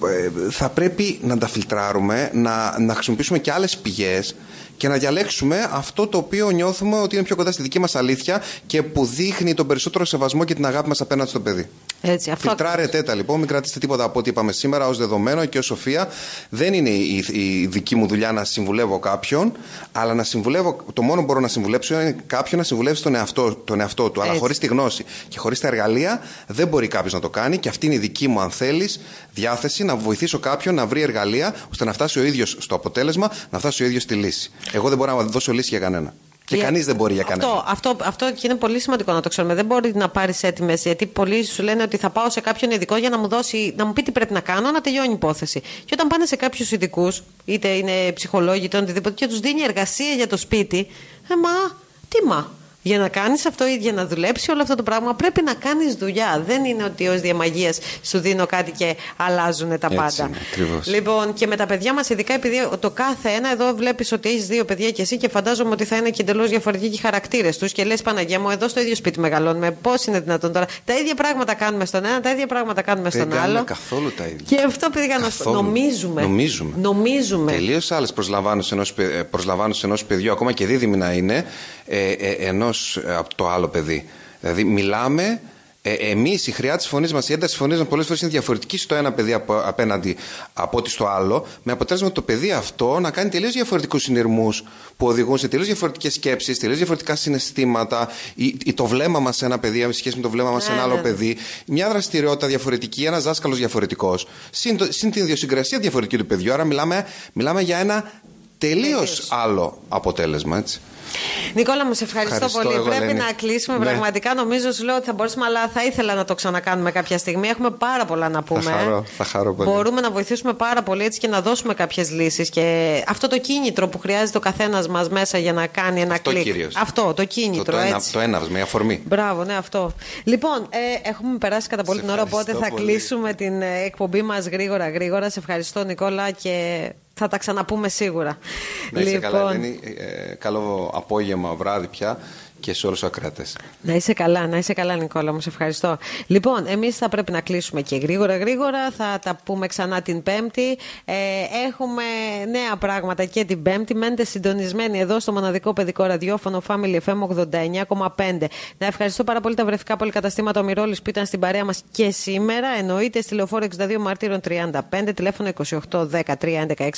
ε, θα πρέπει να τα φιλτράρουμε, να, να χρησιμοποιήσουμε και άλλες πηγές και να διαλέξουμε αυτό το οποίο νιώθουμε ότι είναι πιο κοντά στη δική μας αλήθεια και που δείχνει τον περισσότερο σεβασμό και την αγάπη μας απέναντι στο παιδί. Έτσι, αυτό... Φιλτράρετε τα λοιπόν, μην κρατήσετε τίποτα από ό,τι είπαμε σήμερα ως δεδομένο και ως Σοφία. Δεν είναι η, η, δική μου δουλειά να συμβουλεύω κάποιον, αλλά να συμβουλεύω. Το μόνο που μπορώ να συμβουλέψω είναι κάποιον να συμβουλεύσει τον εαυτό, τον εαυτό του. Αλλά χωρίς τη γνώση και χωρίς τα εργαλεία δεν μπορεί κάποιος να το κάνει. Και αυτή είναι η δική μου, αν θέλεις, διάθεση να βοηθήσω κάποιον να βρει εργαλεία ώστε να φτάσει ο ίδιος στο αποτέλεσμα, να φτάσει ο ίδιος στη λύση. Εγώ δεν μπορώ να δώσω λύση για κανένα. Και yeah. κανείς δεν μπορεί για κανένα. Αυτό, αυτό, αυτό και είναι πολύ σημαντικό να το ξέρουμε. Δεν μπορεί να πάρεις έτοιμες, γιατί πολλοί σου λένε ότι θα πάω σε κάποιον ειδικό για να μου, δώσει, να μου πει τι πρέπει να κάνω, να τελειώνει η υπόθεση. Και όταν πάνε σε κάποιους ειδικούς, είτε είναι ψυχολόγοι, είτε οτιδήποτε, και τους δίνει εργασία για το σπίτι, ε, μα, τι μα. Για να κάνεις αυτό ή για να δουλέψει όλο αυτό το πράγμα, πρέπει να κάνεις δουλειά. Δεν είναι ότι ως διαμαγείας σου δίνω κάτι και αλλάζουν τα πάντα. Είναι, λοιπόν, και με τα παιδιά μας, ειδικά επειδή το κάθε ένα, εδώ βλέπεις ότι έχεις δύο παιδιά και εσύ και φαντάζομαι ότι θα είναι και εντελώς διαφορετικοί χαρακτήρες τους. Και λες, Παναγία μου, εδώ στο ίδιο σπίτι μεγαλώνουμε. Πώς είναι δυνατόν τώρα; Τα ίδια πράγματα κάνουμε στον ένα, τα ίδια πράγματα κάνουμε στον Δεν άλλο. καθόλου τα ίδια. Και αυτό πήγα να σου νομίζουμε. Νομίζουμε. νομίζουμε. Τελείως άλλες προσλαμβάνωση ενός παιδιού, ακόμα και δίδυμη να είναι, ε, ε, ενός από το άλλο παιδί. Δηλαδή, μιλάμε ε, εμείς, η χρειά της φωνής μας, η ένταση της φωνής μας πολλές φορές είναι διαφορετική στο ένα παιδί απο, απέναντι από ότι στο άλλο, με αποτέλεσμα το παιδί αυτό να κάνει τελείως διαφορετικούς συνειρμούς που οδηγούν σε τελείως διαφορετικές σκέψεις, τελείως διαφορετικά συναισθήματα, ή, ή το βλέμμα μας σε ένα παιδί, σε σχέση με το βλέμμα μας σε ένα άλλο ναι, ναι. παιδί, μια δραστηριότητα διαφορετική, ένας δάσκαλος διαφορετικός, συν, συν την ιδιοσυγκρασία διαφορετική του παιδιού. Άρα μιλάμε, μιλάμε για ένα τελείως άλλο αποτέλεσμα. Έτσι. Νικόλα, μου σε ευχαριστώ, πολύ. Πρέπει να κλείσουμε. Ναι. Πραγματικά νομίζω σου λέω ότι θα μπορούσαμε, αλλά θα ήθελα να το ξανακάνουμε κάποια στιγμή. Έχουμε πάρα πολλά να πούμε. Θα χαρώ, θα χαρώ πολύ. Μπορούμε να βοηθήσουμε πάρα πολύ έτσι και να δώσουμε κάποιες λύσεις. Και αυτό το κίνητρο που χρειάζεται ο καθένας μας μέσα για να κάνει ένα αυτό κλικ. Κυρίως. Αυτό το κίνητρο. Το, το, το έναυσμα, η αφορμή. Μπράβο, ναι, αυτό. Λοιπόν, ε, έχουμε περάσει κατά πολύ την ώρα, οπότε θα κλείσουμε την ε, εκπομπή μας γρήγορα γρήγορα. Σε ευχαριστώ, Νικόλα, και θα τα ξαναπούμε σίγουρα. Να είσαι λοιπόν... καλά, Ελένη. Ε, καλό απόγευμα, βράδυ πια και σε όλους τους ακράτε. Να είσαι καλά, να είσαι καλά, Νικόλα, μου σε ευχαριστώ. Λοιπόν, εμείς θα πρέπει να κλείσουμε και γρήγορα, γρήγορα. Θα τα πούμε ξανά την Πέμπτη. Ε, έχουμε νέα πράγματα και την Πέμπτη. Μένετε συντονισμένοι εδώ στο μοναδικό παιδικό ραδιόφωνο Family FM 89,5. Να ευχαριστώ πάρα πολύ τα βρεφικά πολυκαταστήματα Μυρόλη που ήταν στην παρέα μας και σήμερα. Εννοείται στη λεωφόρο 62 Μαρτύρων 35, τηλέφωνο 28 10 3 11 670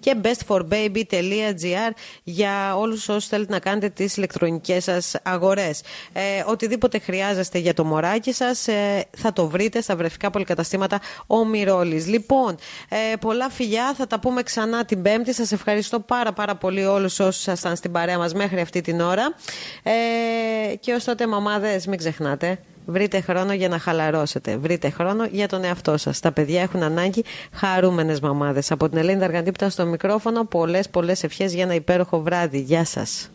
και bestforbaby.gr για όλους όσους θέλετε να κάνετε τις ηλεκτρονικές δικές σας αγορές. Ε, οτιδήποτε χρειάζεστε για το μωράκι σας ε, θα το βρείτε στα βρεφικά πολυκαταστήματα ο Μυρόλης. Λοιπόν, ε, πολλά φιλιά, θα τα πούμε ξανά την Πέμπτη. Σας ευχαριστώ πάρα πάρα πολύ όλους όσους ήσασταν στην παρέα μας μέχρι αυτή την ώρα. Ε, και ως τότε μαμάδες μην ξεχνάτε. Βρείτε χρόνο για να χαλαρώσετε. Βρείτε χρόνο για τον εαυτό σας. Τα παιδιά έχουν ανάγκη χαρούμενες μαμάδες. Από την Ελένη Δαργαντή στο μικρόφωνο, πολλές πολλές ευχές για ένα υπέροχο βράδυ. Γεια σας.